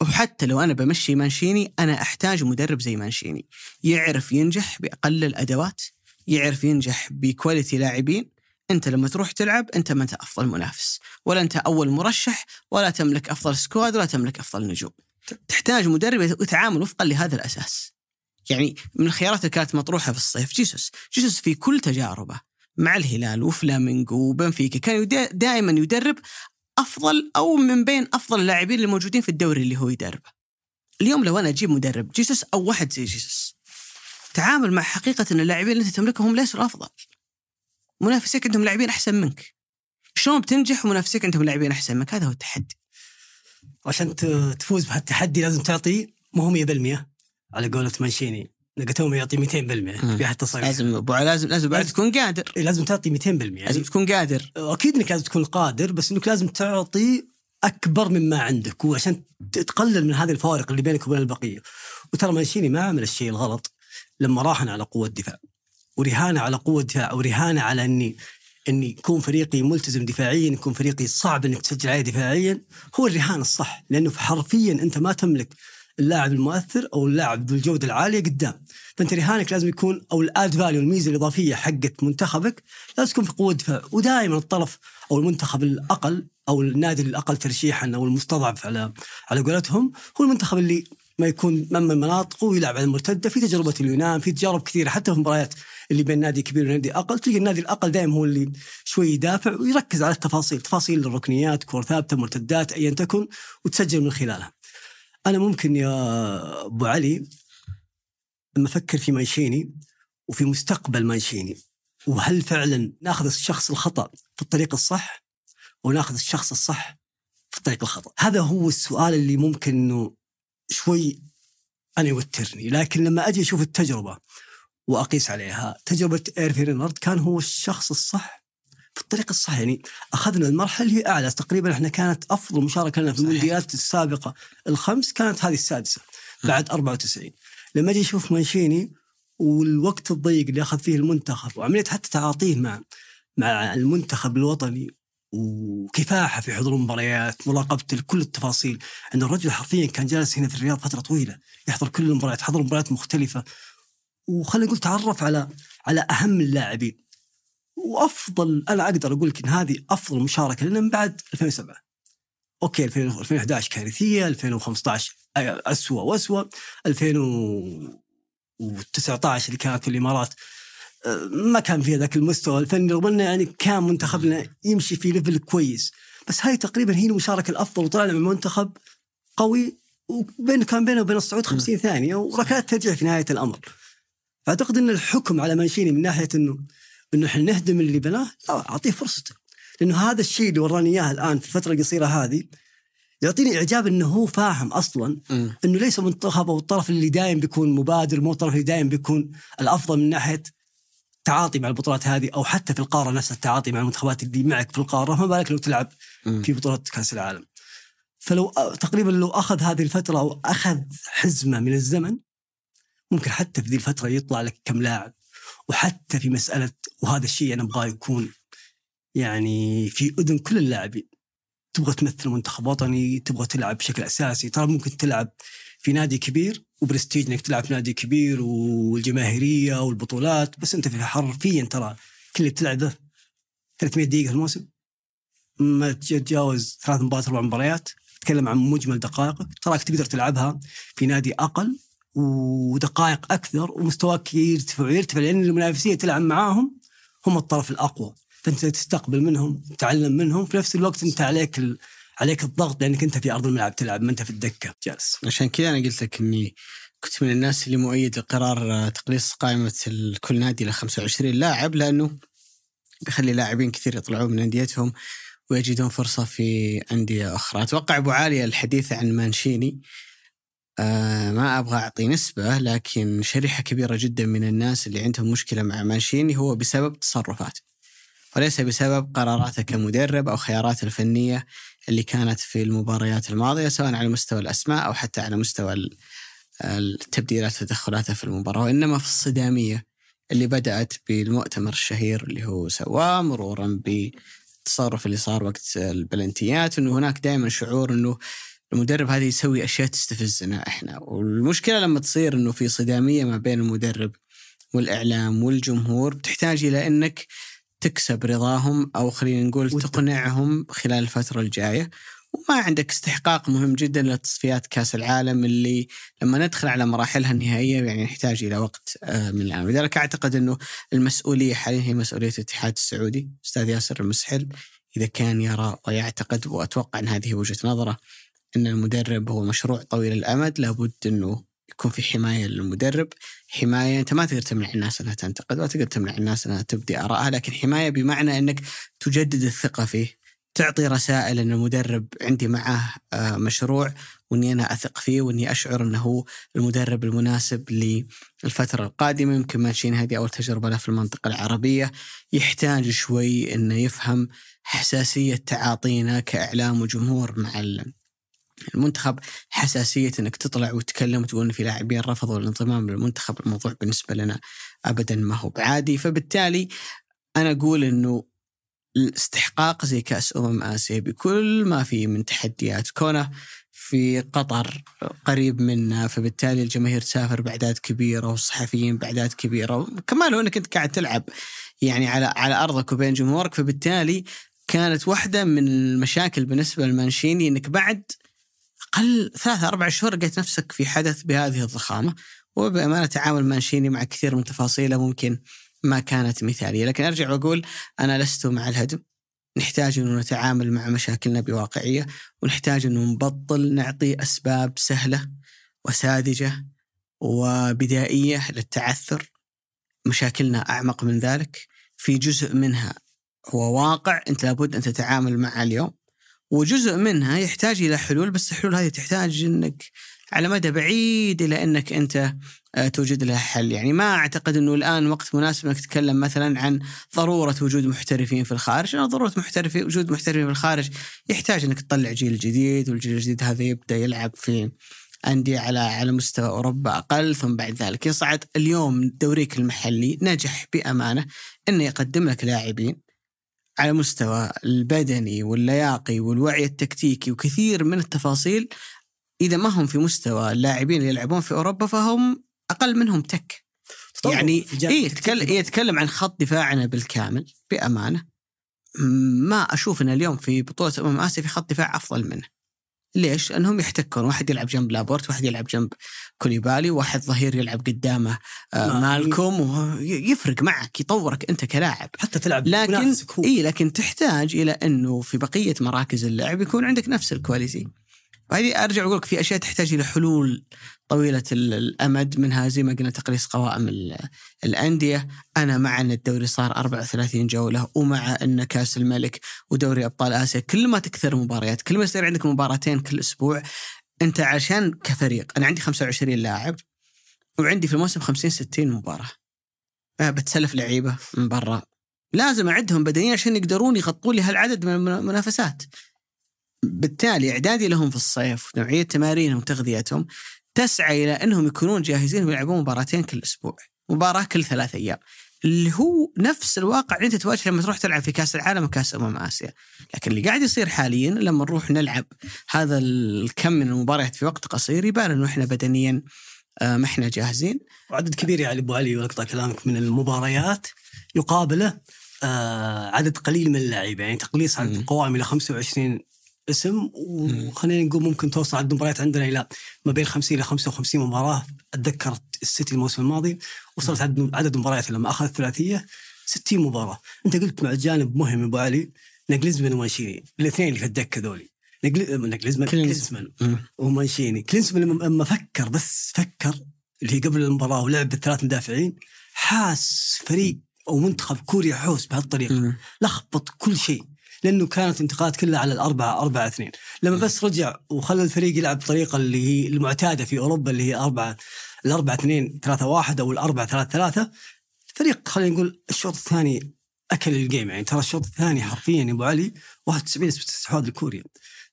وحتى لو أنا بمشي مانشيني أنا أحتاج مدرب زي مانشيني. يعرف ينجح بأقل الأدوات يعرف ينجح ب quality لاعبين. أنت لما تروح تلعب أنت ما أنت أفضل منافس. ولا أنت أول مرشح ولا تملك أفضل squad ولا تملك أفضل نجوم. تحتاج مدرب يتعامل وفقا لهذا الأساس. يعني من الخيارات اللي كانت مطروحة في الصيف جيسوس. جيسوس في كل تجاربه. مع الهلال وفلامينغو وبنفيكا كان دائما يدرب أفضل أو من بين أفضل اللاعبين الموجودين في الدوري اللي هو يدربه. اليوم لو أنا أجيب مدرب جيسوس أو واحد زي جيسوس تعامل مع حقيقة إن اللاعبين اللي انت تملكهم هم ليسوا الأفضل. منافسيك عندهم لاعبين أحسن منك. شلون بتنجح ومنافسيك عندهم لاعبين أحسن منك؟ هذا هو التحدي. عشان تفوز بهالتحدي لازم تعطي مو هو 100% على قولة مانشيني لقيتهم يعطي 200% مم. في هالتصريح. لازم أبو علي لازم لازم بعد لازم- تكون قادر. إيه، لازم تعطي 200% لازم يعني تكون قادر. أكيد إنك لازم تكون قادر بس إنك لازم تعطي أكبر مما عندك وعشان تقلل من هذه الفوارق اللي بينك وبين البقية. وترى مانشيني ما عمل الشيء الغلط لما راهن على قوة دفاع. ورهانه على قوة دفاع ورهانه على اني إني يكون فريقي ملتزم دفاعيا يكون فريقي صعب إنك تسجل عليه دفاعيا هو الرهان الصح. لأنه حرفيا أنت ما تملك اللاعب المؤثر أو اللاعب بالجودة العالية قدام. فانت رهانك لازم يكون أو ال added value الميزة الإضافية حقت منتخبك لازم تكون في قوة دفاع ودائما الطرف أو المنتخب الأقل أو النادي الأقل ترشيحا أو المستضعف على على قولتهم هو المنتخب اللي اللي يكون من مناطقه ويلعب على المرتدة في تجربة اليونان في تجارب كثيرة حتى في مباريات اللي بين نادي كبير ونادي أقل. تلقى النادي الأقل دائما هو اللي شوي يدافع ويركز على التفاصيل تفاصيل الركنيات كور ثابتة مرتدات ايا تكن وتسجل من خلالها. أنا ممكن يا أبو علي لما أفكر في مانشيني وفي مستقبل مانشيني وهل فعلا نأخذ الشخص الخطأ في الطريق الصح ونأخذ الشخص الصح في الطريق الخطأ؟ هذا هو السؤال اللي ممكن إنه شوي أنا يوترني لكن لما أجي أشوف التجربة وأقيس عليها تجربة إيرفي رينارد كان هو الشخص الصح في الطريق الصح يعني أخذنا المرحلة اللي هي أعلى. تقريبا إحنا كانت أفضل مشاركة لنا في. المونديالات السابقة. الخمس كانت هذه السادسة بعد 94 لما أجي أشوف مانشيني والوقت الضيق اللي أخذ فيه المنتخب وعملية حتى تعاطيه مع مع المنتخب الوطني وكفاحة في حضور المباريات مراقبته لكل التفاصيل إن الرجل حرفيا كان جالس هنا في الرياض فترة طويلة يحضر كل المباريات حضر مباريات مختلفة. وخلينا نقول تعرف على على أهم اللاعبين. وأفضل أنا أقدر أقول لك إن هذه أفضل مشاركة لنا من بعد 2007 أوكي 2000 2011 كارثية 2015 اسوء واسوء 2000 و19 اللي كانت في الإمارات. آه، ما كان فيها ذاك المستوى الفني رغم إنه يعني كان منتخبنا يمشي في level كويس. بس هاي تقريبا هي المشاركة الأفضل وطلعنا من منتخب قوي وبين كان بينه وبين الصعود 50 ثانية وركلات ترجع في نهاية الأمر. فأعتقد إن الحكم على مانشيني من ناحية إنه إنه إحنا نهدم اللي بناه لا أعطيه فرصته لأنه هذا الشيء اللي وراني إياه الآن في الفترة القصيره هذه يعطيني إعجاب إنه هو فاهم أصلا مم. إنه ليس منتخب أو الطرف اللي دايم بيكون مبادر مو الطرف اللي دايم بيكون الأفضل من ناحية تعاطي مع البطولات هذه أو حتى في القارة نفسها التعاطي مع المنتخبات اللي معك في القارة ما بالك لو تلعب مم. في بطولة كأس العالم. فلو تقريبا لو أخذ هذه الفترة أو أخذ حزمة من الزمن ممكن حتى في ذي الفترة يطلع لك كم لاعب وحتى في مسألة وهذا الشيء أنا أبغاه يكون يعني في أذن كل اللاعبين. تبغى تمثل منتخب وطني تبغى تلعب بشكل أساسي. ترى ممكن تلعب في نادي كبير وبرستيج إنك تلعب في نادي كبير والجماهيرية والبطولات بس أنت في حرفيا ترى كل اللي بتلعبه 300 دقيقة في الموسم. ما تتجاوز ثلاث مباريات أربع مباريات تتكلم عن مجمل دقائقك تراك تقدر تلعبها في نادي أقل ودقائق أكثر ومستواك يرتفع ويرتفع لأن المنافسين تلعب معاهم هم الطرف الأقوى. فأنت تستقبل منهم تتعلم منهم في نفس الوقت أنت عليك ال... عليك الضغط لأنك أنت في أرض الملعب تلعب ما أنت في الدكة. جالس. عشان كذا أنا قلت لك إني كنت من الناس اللي مؤيد لقرار آه، تقليص قائمة كل نادي ل 25 لاعب لأنه بيخلي لاعبين كثير يطلعون من أنديتهم ويجدون فرصة في أندية أخرى، أتوقع أبو عاليه الحديث عن مانشيني. آه ما أبغى أعطي نسبة لكن شريحة كبيرة جدا من الناس اللي عندهم مشكلة مع مانشيني هو بسبب تصرفاته وليس بسبب قراراته كمدرب أو خياراته الفنية اللي كانت في المباريات الماضية سواء على مستوى الأسماء أو حتى على مستوى ال- التبديلات وتدخلاته في المباراة وإنما في الصدامية اللي بدأت بالمؤتمر الشهير اللي هو سواه مرورا بالتصرف اللي صار وقت البلنتيات إنه هناك دائما شعور إنه المدرب هذا يسوي أشياء تستفزنا إحنا. والمشكلة لما تصير إنه في صدامية ما بين المدرب والإعلام والجمهور بتحتاج إلى إنك تكسب رضاهم أو خلينا نقول تقنعهم خلال الفترة الجاية. وما عندك استحقاق مهم جدا لتصفيات كأس العالم اللي لما ندخل على مراحلها النهائية يعني نحتاج إلى وقت آه، من الآن، لذلك أعتقد إنه المسؤولية حاليا هي مسؤولية الاتحاد السعودي، أستاذ ياسر المسحل إذا كان يرى ويعتقد وأتوقع إن هذه وجهة نظره إن المدرب هو مشروع طويل الأمد لابد إنه يكون في حماية للمدرب، حماية أنت ما تقدر تمنع الناس أنها تنتقد ولا تقدر تمنع الناس أنها تبدي آرائها، لكن حماية بمعنى إنك تجدد الثقة فيه، تعطي رسائل إن المدرب عندي معه آه، مشروع وإني أنا أثق فيه وإني أشعر إنه هو المدرب المناسب للفترة القادمة. يمكن ماشيين هذه أول تجربة له في المنطقة العربية. يحتاج شوي إنه يفهم حساسية تعاطينا كإعلام وجمهور مع المنتخب حساسية إنك تطلع وتتكلم وتقول إن في لاعبين رفضوا الانضمام للمنتخب الموضوع بالنسبة لنا ابدا ما هو بعادي. فبالتالي أنا أقول إنه الاستحقاق زي كأس أمم آسيا بكل ما فيه من تحديات كونه في قطر قريب منا فبالتالي الجماهير تسافر بأعداد كبيرة والصحفيين بأعداد كبيرة كمان لو أنك أنت قاعد تلعب يعني على على أرضك وبين جمهورك فبالتالي كانت واحدة من المشاكل بالنسبة للمانشيني أنك بعد أقل ثلاثة أربع شهور لقيت نفسك في حدث بهذه الضخامة وبأمانة تعامل مانشيني مع كثير من تفاصيله ممكن ما كانت مثالية. لكن أرجع وأقول أنا لست مع الهدم نحتاج أنه نتعامل مع مشاكلنا بواقعية ونحتاج أنه نبطل نعطي أسباب سهلة وساذجة وبدائية للتعثر. مشاكلنا أعمق من ذلك. في جزء منها هو واقع أنت لابد أن تتعامل معه اليوم. وجزء منها يحتاج إلى حلول بس الحلول هذه تحتاج أنك على مدى بعيد إلى أنك أنت آه، توجد لها حل. يعني ما أعتقد أنه الآن وقت مناسب أنك تتكلم مثلا عن ضرورة وجود محترفين في الخارج. لأن ضرورة محترفين وجود محترفين في الخارج يحتاج أنك تطلع جيل جديد والجيل الجديد هذا يبدأ يلعب في أندية على على مستوى أوروبا أقل ثم بعد ذلك يصعد اليوم دوريك المحلي نجح بأمانة أنه يقدم لك لاعبين. على مستوى البدني واللياقي والوعي التكتيكي وكثير من التفاصيل إذا ما هم في مستوى اللاعبين اللي يلعبون في أوروبا فهم أقل منهم تك. يعني إيه. يتكلم, يتكلم عن خط دفاعنا بالكامل بأمانة. ما أشوف أن اليوم في بطولة أمم آسيا في خط دفاع أفضل منه. ليش؟ لأنهم يحتكون واحد يلعب جنب لابورت واحد يلعب جنب كوليبالي واحد ظهير يلعب قدامه آه ما- مالكوم وهو ي- يفرق معك يطورك أنت كلاعب حتى تلعب لكن. إي لكن تحتاج إلى أنه في بقية مراكز اللعب يكون عندك نفس ال quality وهذه أرجع أقول لك في أشياء تحتاج إلى حلول طويلة ال- الأمد منها زي ما قلنا تقليص قوائم ال- الأندية. أنا مع أن الدوري صار 34 جولة ومع أن كأس الملك ودوري أبطال آسيا كل ما تكثر المباريات كل ما يصير عندك مباراتين كل أسبوع أنت عشان كفريق أنا عندي 25 لاعب وعندي في الموسم 50 60 مباراة. آه، بتسلف لعيبة من برا. لازم أعدهم بدنيا عشان يقدرون يغطون لي هالعدد من المنافسات. بالتالي إعدادي لهم في الصيف نوعية تمارينهم وتغذيتهم تسعى إلى إنهم يكونون جاهزين ويلعبون مباراتين كل أسبوع مباراة كل ثلاث أيام. اللي هو نفس الواقع اللي أنت تواجهه لما تروح تلعب في كأس العالم وكأس أمم آسيا. لكن اللي قاعد يصير حاليا لما نروح نلعب هذا الكم من المباريات في وقت قصير يبان إنه إحنا بدنيا آه، ما إحنا جاهزين. وعدد كبير يعني أبو علي وأقطع كلامك من المباريات يقابله آه عدد قليل من اللاعبين يعني تقليص عدد. القوائم إلى 25 اسم وخلينا نقول ممكن توصل عدد المباريات عندنا إلى ما بين 50 إلى 55 مباراة. أتذكر السيتي الموسم الماضي وصلت عدد عدد المباريات لما اخذ الثلاثية 60 مباراة. أنت قلت مع جانب مهم أبو علي نجلزمان ومانشيني الاثنين اللي في الدكة ذولي. نجل- نجلزمان كلينز. كلينزمان ومانشيني. كلينسمان لما فكر بس فكر اللي هي قبل المباراة ولعب بالثلاث مدافعين حاس فريق أو منتخب كوريا حوس بهالطريقة. لخبط كل شيء. لأنه كانت انتقاد كلها على الأربعة أربعة اثنين. لما بس رجع وخلى الفريق يلعب بطريقة اللي هي المعتادة في أوروبا اللي هي أربعة الأربعة اثنين ثلاثة واحد أو الأربعة ثلاثة ثلاثة الفريق خلينا نقول الشوط الثاني أكل الجيم. يعني ترى الشوط الثاني حرفيا يا أبو علي 91 نسبة استحواذ لكوريا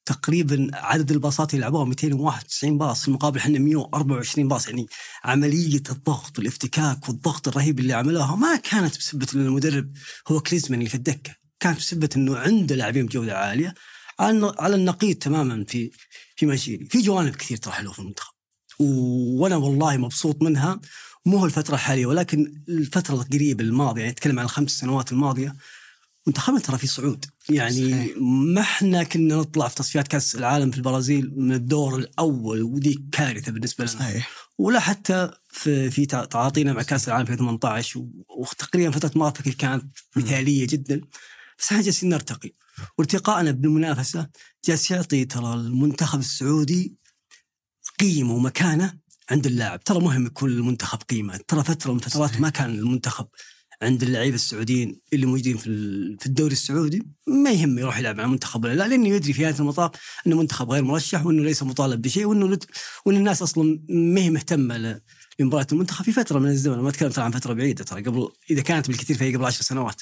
تقريبا عدد الباصات اللي لعبوها 291 باص. في المقابل إحنا 124 باص. يعني عملية الضغط والافتكاك والضغط الرهيب اللي عملوها ما كانت بسبة إن المدرب هو كليزمان اللي في الدكة. كانت بسبه إنه عنده لاعبين بجودة عالية. على النقيض تماما في في مانشيني في جوانب كثير ترى حلوة في المنتخب. وأنا والله مبسوط منها. مو الفترة الحالية ولكن الفترة القريبة الماضية يعني أتكلم عن الخمس سنوات الماضية منتخبنا ترى في صعود. يعني صحيح. ما إحنا كنا نطلع في تصفيات كأس العالم في البرازيل من الدور الأول ودي كارثة بالنسبة لنا. صحيح. ولا حتى في في تع- تعاطينا مع كأس العالم في 18 و- وتقريبا فترة مارتك كانت مثالية جدا. بس إحنا جالسين نرتقي. وارتقائنا بالمنافسة جالس يعطي ترى المنتخب السعودي قيمة ومكانة عند اللاعب. ترى مهم يكون المنتخب قيمة. ترى فترة من فترات. ما كان المنتخب عند اللعيبة السعوديين اللي موجودين في في الدوري السعودي. ما يهم يروح يلعب مع المنتخب ولا لا لأنه يدري في نهايه المطاف إنه منتخب غير مرشح وإنه ليس مطالب بشيء وإنه لت- وإن الناس أصلا ما هي مهتمة ل- لمباراة المنتخب. في فترة من الزمن ما أتكلم ترى عن فترة بعيدة ترى قبل إذا كانت بالكثير فهي قبل عشر سنوات.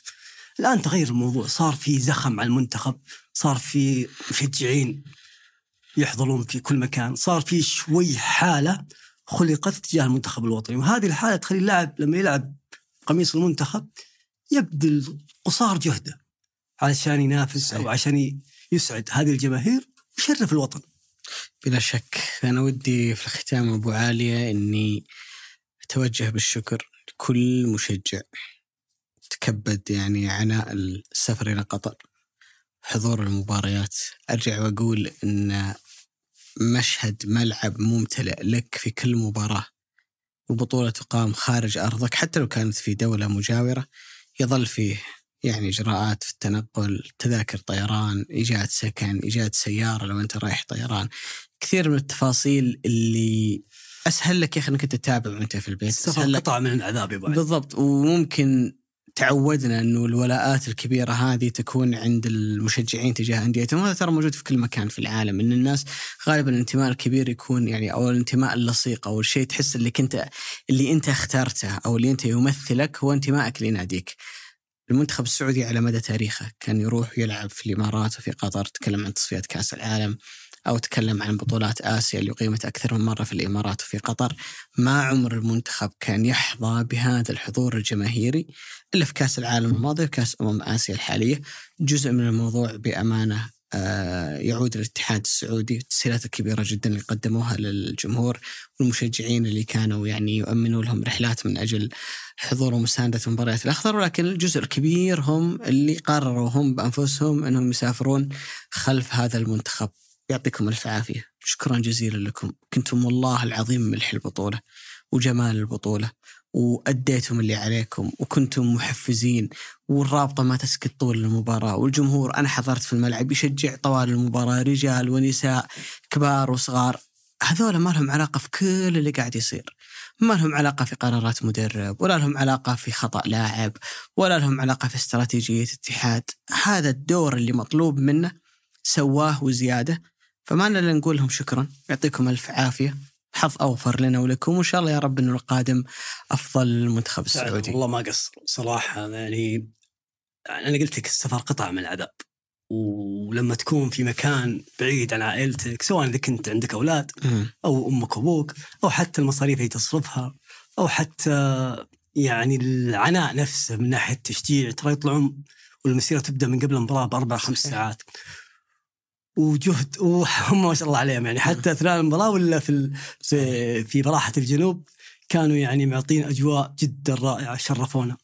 الآن تغير الموضوع. صار في زخم على المنتخب صار في مشجعين يحضرون في كل مكان صار في شوي حالة خلقت تجاه المنتخب الوطني. وهذه الحالة تخلي اللاعب لما يلعب قميص المنتخب يبذل قصار جهده علشان ينافس أو. عشان يسعد هذه الجماهير ويشرف الوطن. بلا شك أنا ودي في الختام أبو عالية أني أتوجه بالشكر لكل مشجع تكبد يعني عناء السفر إلى قطر حضور المباريات. أرجع وأقول أن مشهد ملعب ممتلئ لك في كل مباراة. وبطولة تقام خارج أرضك حتى لو كانت في دولة مجاورة يظل فيه يعني إجراءات في التنقل تذاكر طيران إيجاد سكن إيجاد سيارة لو أنت رايح طيران. كثير من التفاصيل اللي أسهل لك يا أخي أنك تتابع وأنت في البيت السفر قطعه من العذاب يا. بالضبط. وممكن تعودنا إنه الولاءات الكبيرة هذه تكون عند المشجعين تجاه انديتهم وهذا ترى موجود في كل مكان في العالم إن الناس غالبا الانتماء الكبير يكون يعني أو الانتماء اللصيق أو الشيء تحس اللي كنت اللي أنت اخترته أو اللي أنت يمثلك هو انتمائك لناديك. المنتخب السعودي على مدى تاريخه كان يروح يلعب في الإمارات وفي قطر تكلم عن تصفيات كأس العالم أو تكلم عن بطولات آسيا اللي اقيمت أكثر من مرة في الإمارات وفي قطر ما عمر المنتخب كان يحظى بهذا الحضور الجماهيري إلا في كأس العالم الماضي وكأس أمم آسيا الحالية. جزء من الموضوع بأمانة آه، يعود للاتحاد السعودي التسهيلات الكبيره جدا اللي قدموها للجمهور والمشجعين اللي كانوا يعني يؤمنوا لهم رحلات من أجل حضور ومساندة المباريات الأخضر. ولكن الجزء الكبير هم اللي قرروا هم بأنفسهم إنهم يسافرون خلف هذا المنتخب. يعطيكم ألف عافية. شكرا جزيلا لكم. كنتم والله العظيم ملح البطولة وجمال البطولة وأديتم اللي عليكم وكنتم محفزين والرابطة ما تسكت طول المباراة والجمهور أنا حضرت في الملعب يشجع طوال المباراة رجال ونساء كبار وصغار. هذول ما لهم علاقة في كل اللي قاعد يصير. ما لهم علاقة في قرارات مدرب ولا لهم علاقة في خطأ لاعب ولا لهم علاقة في استراتيجية اتحاد. هذا الدور اللي مطلوب منه سواه وزيادة فما لنا الا نقول لهم شكرا. يعطيكم ألف عافية. حظ أوفر لنا ولكم. وإن شاء الله يا رب إنه القادم أفضل المنتخب السعودي. والله ما قصر صراحة. يعني أنا قلت لك السفر قطعه من العذاب. ولما تكون في مكان بعيد عن عائلتك سواء إذا كنت عندك أولاد. أو أمك وأبوك أو حتى المصاريف اللي تصرفها أو حتى يعني العناء نفسه من ناحية التشجيع ترى يطلعون والمسيرة تبدأ من قبل المباراة بأربع خمس. ساعات. وجهد وهم ما شاء الله عليهم يعني. حتى أثناء المباراة ولا في في في براحة الجنوب كانوا يعني معطين أجواء جدا رائعة شرفونا.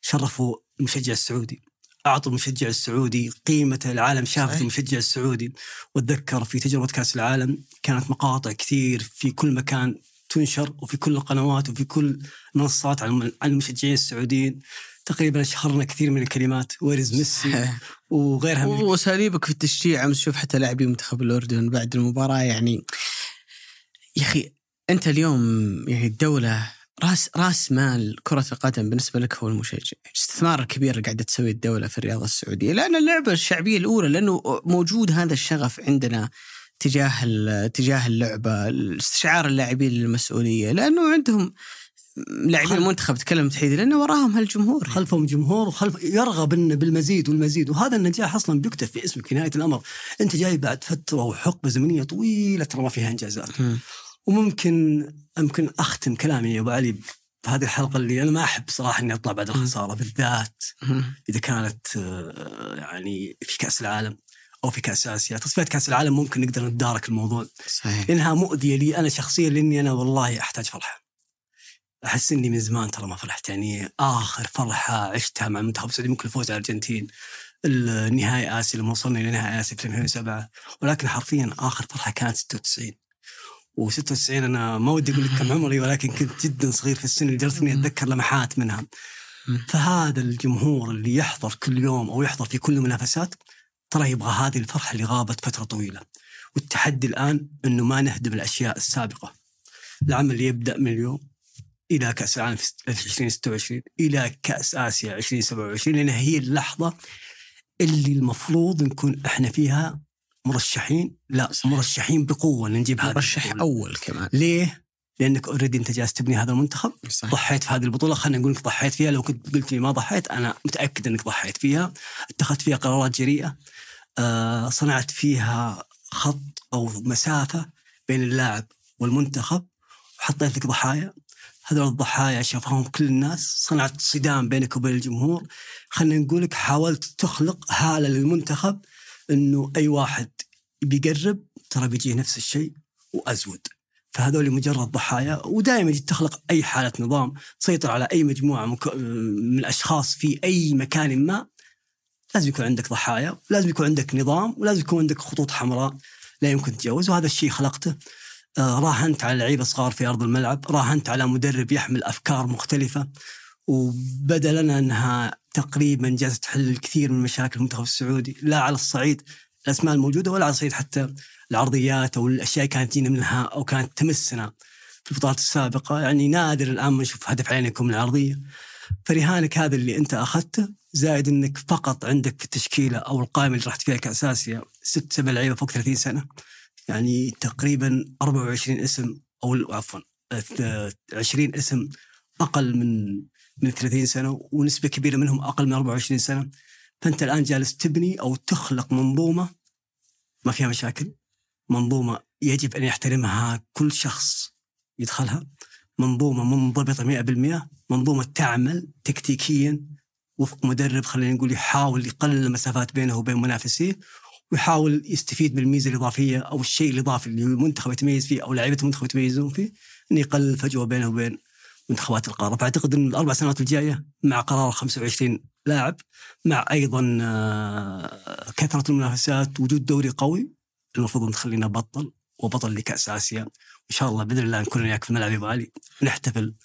شرفوا المشجع السعودي. أعطوا المشجع السعودي قيمته العالم شافت. المشجع السعودي. واتذكر في تجربة كأس العالم كانت مقاطع كثير في كل مكان تنشر وفي كل القنوات وفي كل المنصات عن المشجعين السعوديين. تقريبا شهرنا كثير من الكلمات. ويرز ميسي وغيرها من واساليبك في التشجيع امس شوف حتى لاعبي منتخب الأردن بعد المباراة. يعني يا أخي أنت اليوم يعني الدولة راس راس مال كرة القدم بالنسبة لك هو المشجع، الاستثمار الكبير اللي قاعدة تسويه الدولة في الرياضة السعودية، لأن اللعبة الشعبية الأولى لأنه موجود هذا الشغف عندنا تجاه تجاه اللعبة، استشعار اللاعبين للمسؤولية، لأنه عندهم لاعبين المنتخب تكلم تحديدا لأنه وراهم هالجمهور. خلفهم جمهور وخلف يرغب إنه بالمزيد والمزيد. وهذا النجاح أصلا بيكتب في اسمك في نهاية الأمر. أنت جاي بعد فترة وحقبة زمنية طويلة ترى ما فيها إنجازات. مم. وممكن ممكن أختم كلامي يا أبو علي في هذه الحلقة اللي أنا ما أحب صراحة إني أطلع بعد الخسارة بالذات. إذا كانت آه، يعني في كأس العالم أو في كأس آسيا. تصفيات كأس العالم ممكن نقدر نتدارك الموضوع. صحيح. لانها مؤذية لي أنا شخصيا لأني أنا والله أحتاج فرحة. أحس إني من زمان ترى ما فرحت يعني آخر فرحة عشتها مع المنتخب السعودي ممكن الفوز على الأرجنتين. النهائي آسيا لما وصلنا إلى نهائي آسيا في 2007 ولكن حرفيا آخر فرحة كانت 96 و96 أنا ما ودي أقول لك كم عمري ولكن كنت جدا صغير في السن لدرجة إني أتذكر لمحات منها. فهذا الجمهور اللي يحضر كل يوم أو يحضر في كل المنافسات ترى يبغى هذه الفرحة اللي غابت فترة طويلة. والتحدي الآن إنه ما نهدم الأشياء السابقة. العمل يبدأ من اليوم. إلى كأس العالم في 2026 إلى كأس آسيا 2027 لأن هي اللحظة اللي المفروض نكون إحنا فيها مرشحين لا صحيح. مرشحين بقوة نجيب هذا مرشح أول كمان. ليه؟ لأنك اوريدي أنت جالس تبني هذا المنتخب صحيح. ضحيت في هذه البطولة. خلينا نقول لك ضحيت فيها. لو كنت قلت لي ما ضحيت أنا متأكد إنك ضحيت فيها. اتخذت فيها قرارات جريئة آه، صنعت فيها خط أو مسافة بين اللاعب والمنتخب وحطيت لك ضحايا. هذول الضحايا شافهم كل الناس صنعت صدام بينك وبين الجمهور. خلينا نقول لك حاولت تخلق هالة للمنتخب إنه أي واحد بيقرب ترى بيجيه نفس الشيء وأزود. فهذول مجرد ضحايا ودائما تخلق أي حالة نظام تسيطر على أي مجموعة من الأشخاص في أي مكان ما. لازم يكون عندك ضحايا لازم يكون عندك نظام ولازم يكون عندك خطوط حمراء لا يمكن تتجاوز وهذا الشيء خلقته راهنت على لعيبه صغار في أرض الملعب راهنت على مدرب يحمل أفكار مختلفة وبدا لنا أنها تقريبا جالسه تحل الكثير من مشاكل المنتخب السعودي لا على الصعيد الأسماء الموجودة ولا على الصعيد حتى العرضيات أو الأشياء كانت تجينا منها أو كانت تمسنا في البطولات السابقة. يعني نادر الآن ما نشوف هدف عينكم من العرضية. فرهانك هذا اللي أنت أخذته زائد إنك فقط عندك في التشكيلة أو القائمة اللي رحت فيها كاس اسيا ست سبع لعيبة فوق 30 سنة. يعني تقريبا 24 اسم أو عفوا 20 اسم أقل من من 30 سنة ونسبة كبيرة منهم أقل من 24 سنة. فأنت الآن جالس تبني أو تخلق منظومة ما فيها مشاكل منظومة يجب أن يحترمها كل شخص يدخلها منظومة منضبطة 100% منظومة تعمل تكتيكيا وفق مدرب خلينا نقول يحاول يقلل المسافات بينه وبين منافسيه ويحاول يستفيد من الميزة الإضافية أو الشيء الإضافي اللي المنتخب يتميز فيه أو لعيبه المنتخب يتميزون فيه إنه يقلل الفجوة بينه وبين منتخبات القارة، فأعتقد إن الأربع سنوات الجاية مع قرار 25 لاعب مع أيضا آه، كثرة المنافسات وجود دوري قوي المفروض إن تخلينا بطل وبطل لكأس آسيا. وإن شاء الله بإذن الله نكون وياك في الملعب يا ابو علي ونحتفل ب-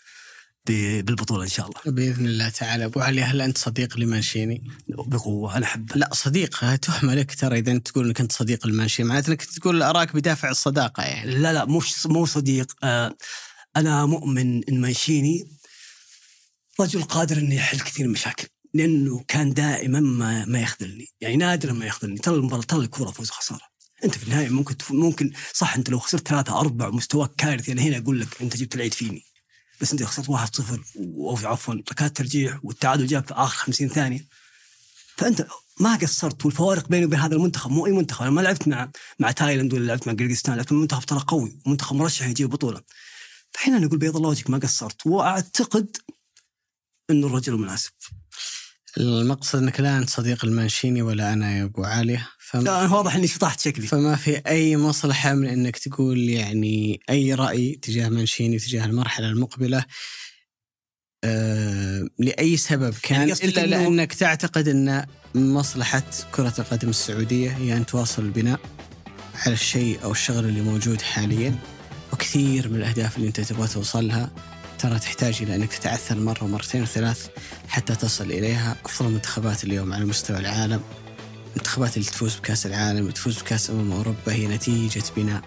بالبطولة إن شاء الله. بإذن الله تعالى. أبو علي هل أنت صديق لمانشيني؟ بقوة أنا احبه لا صديق. تهمه لك ترى إذا أنت تقول إنك أنت صديق المانشيني معناته إنك تقول آراك بدافع الصداقة يعني. لا لا مش مو صديق. آه أنا مؤمن إن مانشيني رجل قادر إنه يحل كثير من المشاكل لأنه كان دائما ما ما يخذلني. يعني نادرا ما يخذلني. ترى المباراة ترى الكوره فوز خسارة. أنت في النهاية ممكن. ممكن صح أنت لو خسرت ثلاثة أربعة ومستواك كارثي أنا هنا أقول لك أنت جبت العيد فيني. بس انت خسرت 1 0 أو عفوا. ركلات ترجيح والتعادل جاء في آخر 50 ثانية. فأنت ما قصرت والفوارق بيني وبين هذا المنتخب مو أي منتخب. أنا ما لعبت مع مع تايلاند ولا لعبت مع قرقستان لعبت مع منتخب ترى قوي. ومنتخب مرشح يجيب بطولة. فهنا نقول بيض الله وجهك ما قصرت. وأعتقد إنه الرجل مناسب المقصد انك لا انت صديق لمانشيني ولا أنا يا ابو علي فما, لا أنا واضح إني شطحت شكلي. فما في أي مصلحة من إنك تقول يعني أي رأي تجاه مانشيني وتجاه المرحلة المقبلة آه لأي سبب. كان يعني إلا لأنك تعتقد إن مصلحة كرة القدم السعودية هي أن تواصل البناء على الشيء أو الشغل اللي موجود حاليا وكثير من الأهداف اللي أنت تبغى توصلها. ترى تحتاج إلى أنك تتعثر مرة ومرتين وثلاث حتى تصل إليها. أفضل المنتخبات اليوم على مستوى العالم. المنتخبات اللي تفوز بكأس العالم وتفوز بكأس أمم أوروبا هي نتيجة بناء.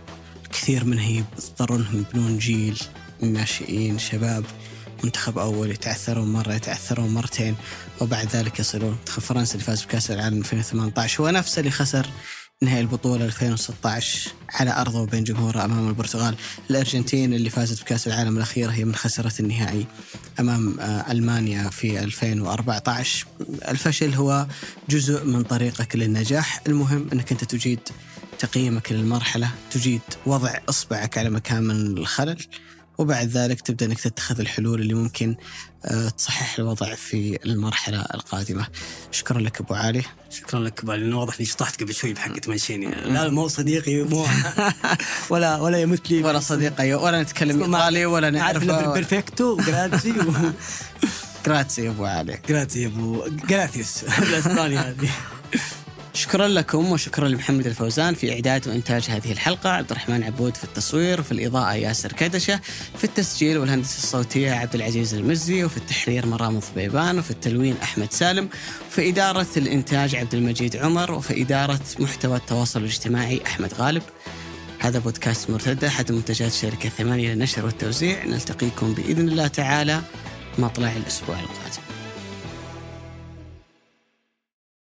الكثير منها يضطرون انهم يبنون جيل من ناشئين شباب منتخب أول يتعثرون مرة يتعثرون مرتين وبعد ذلك يصلون. منتخب فرنسا اللي فاز بكأس العالم 2018 هو نفسه اللي خسر نهائي البطولة 2016 على أرضه وبين جمهوره أمام البرتغال. الأرجنتين اللي فازت بكأس العالم الأخيرة هي من خسرت النهائي أمام آه، ألمانيا في 2014 الفشل هو جزء من طريقك للنجاح. المهم أنك أنت تجيد تقييمك للمرحلة تجيد وضع إصبعك على مكان من الخلل. وبعد ذلك تبدأ أنك تتخذ الحلول اللي ممكن آه، تصحح الوضع في المرحلة القادمة. شكرا لك أبو علي. شكرا لك بالي لأنه واضح إني شطحت قبل شوي بحقة مانشيني لا مو صديقي مو. ولا ولا يمت لي ولا صديق أيوة ولا نتكلم إيطالي ولا نعرف perfetto grazie و... grazie يا أبو علي. grazie يا أبو. gracias الأسباني هذه. شكرا لكم وشكرا لمحمد الفوزان في إعداد وإنتاج هذه الحلقة عبد الرحمن عبود في التصوير وفي الإضاءة ياسر كدشة في التسجيل والهندسة الصوتية عبد العزيز المزي وفي التحرير مرام ضبيبان وفي التلوين أحمد سالم وفي إدارة الإنتاج عبد المجيد عمر وفي إدارة محتوى التواصل الاجتماعي أحمد غالب. هذا بودكاست مرتدى أحد منتجات شركة ثمانية للنشر والتوزيع. نلتقيكم بإذن الله تعالى مطلع الأسبوع القادم.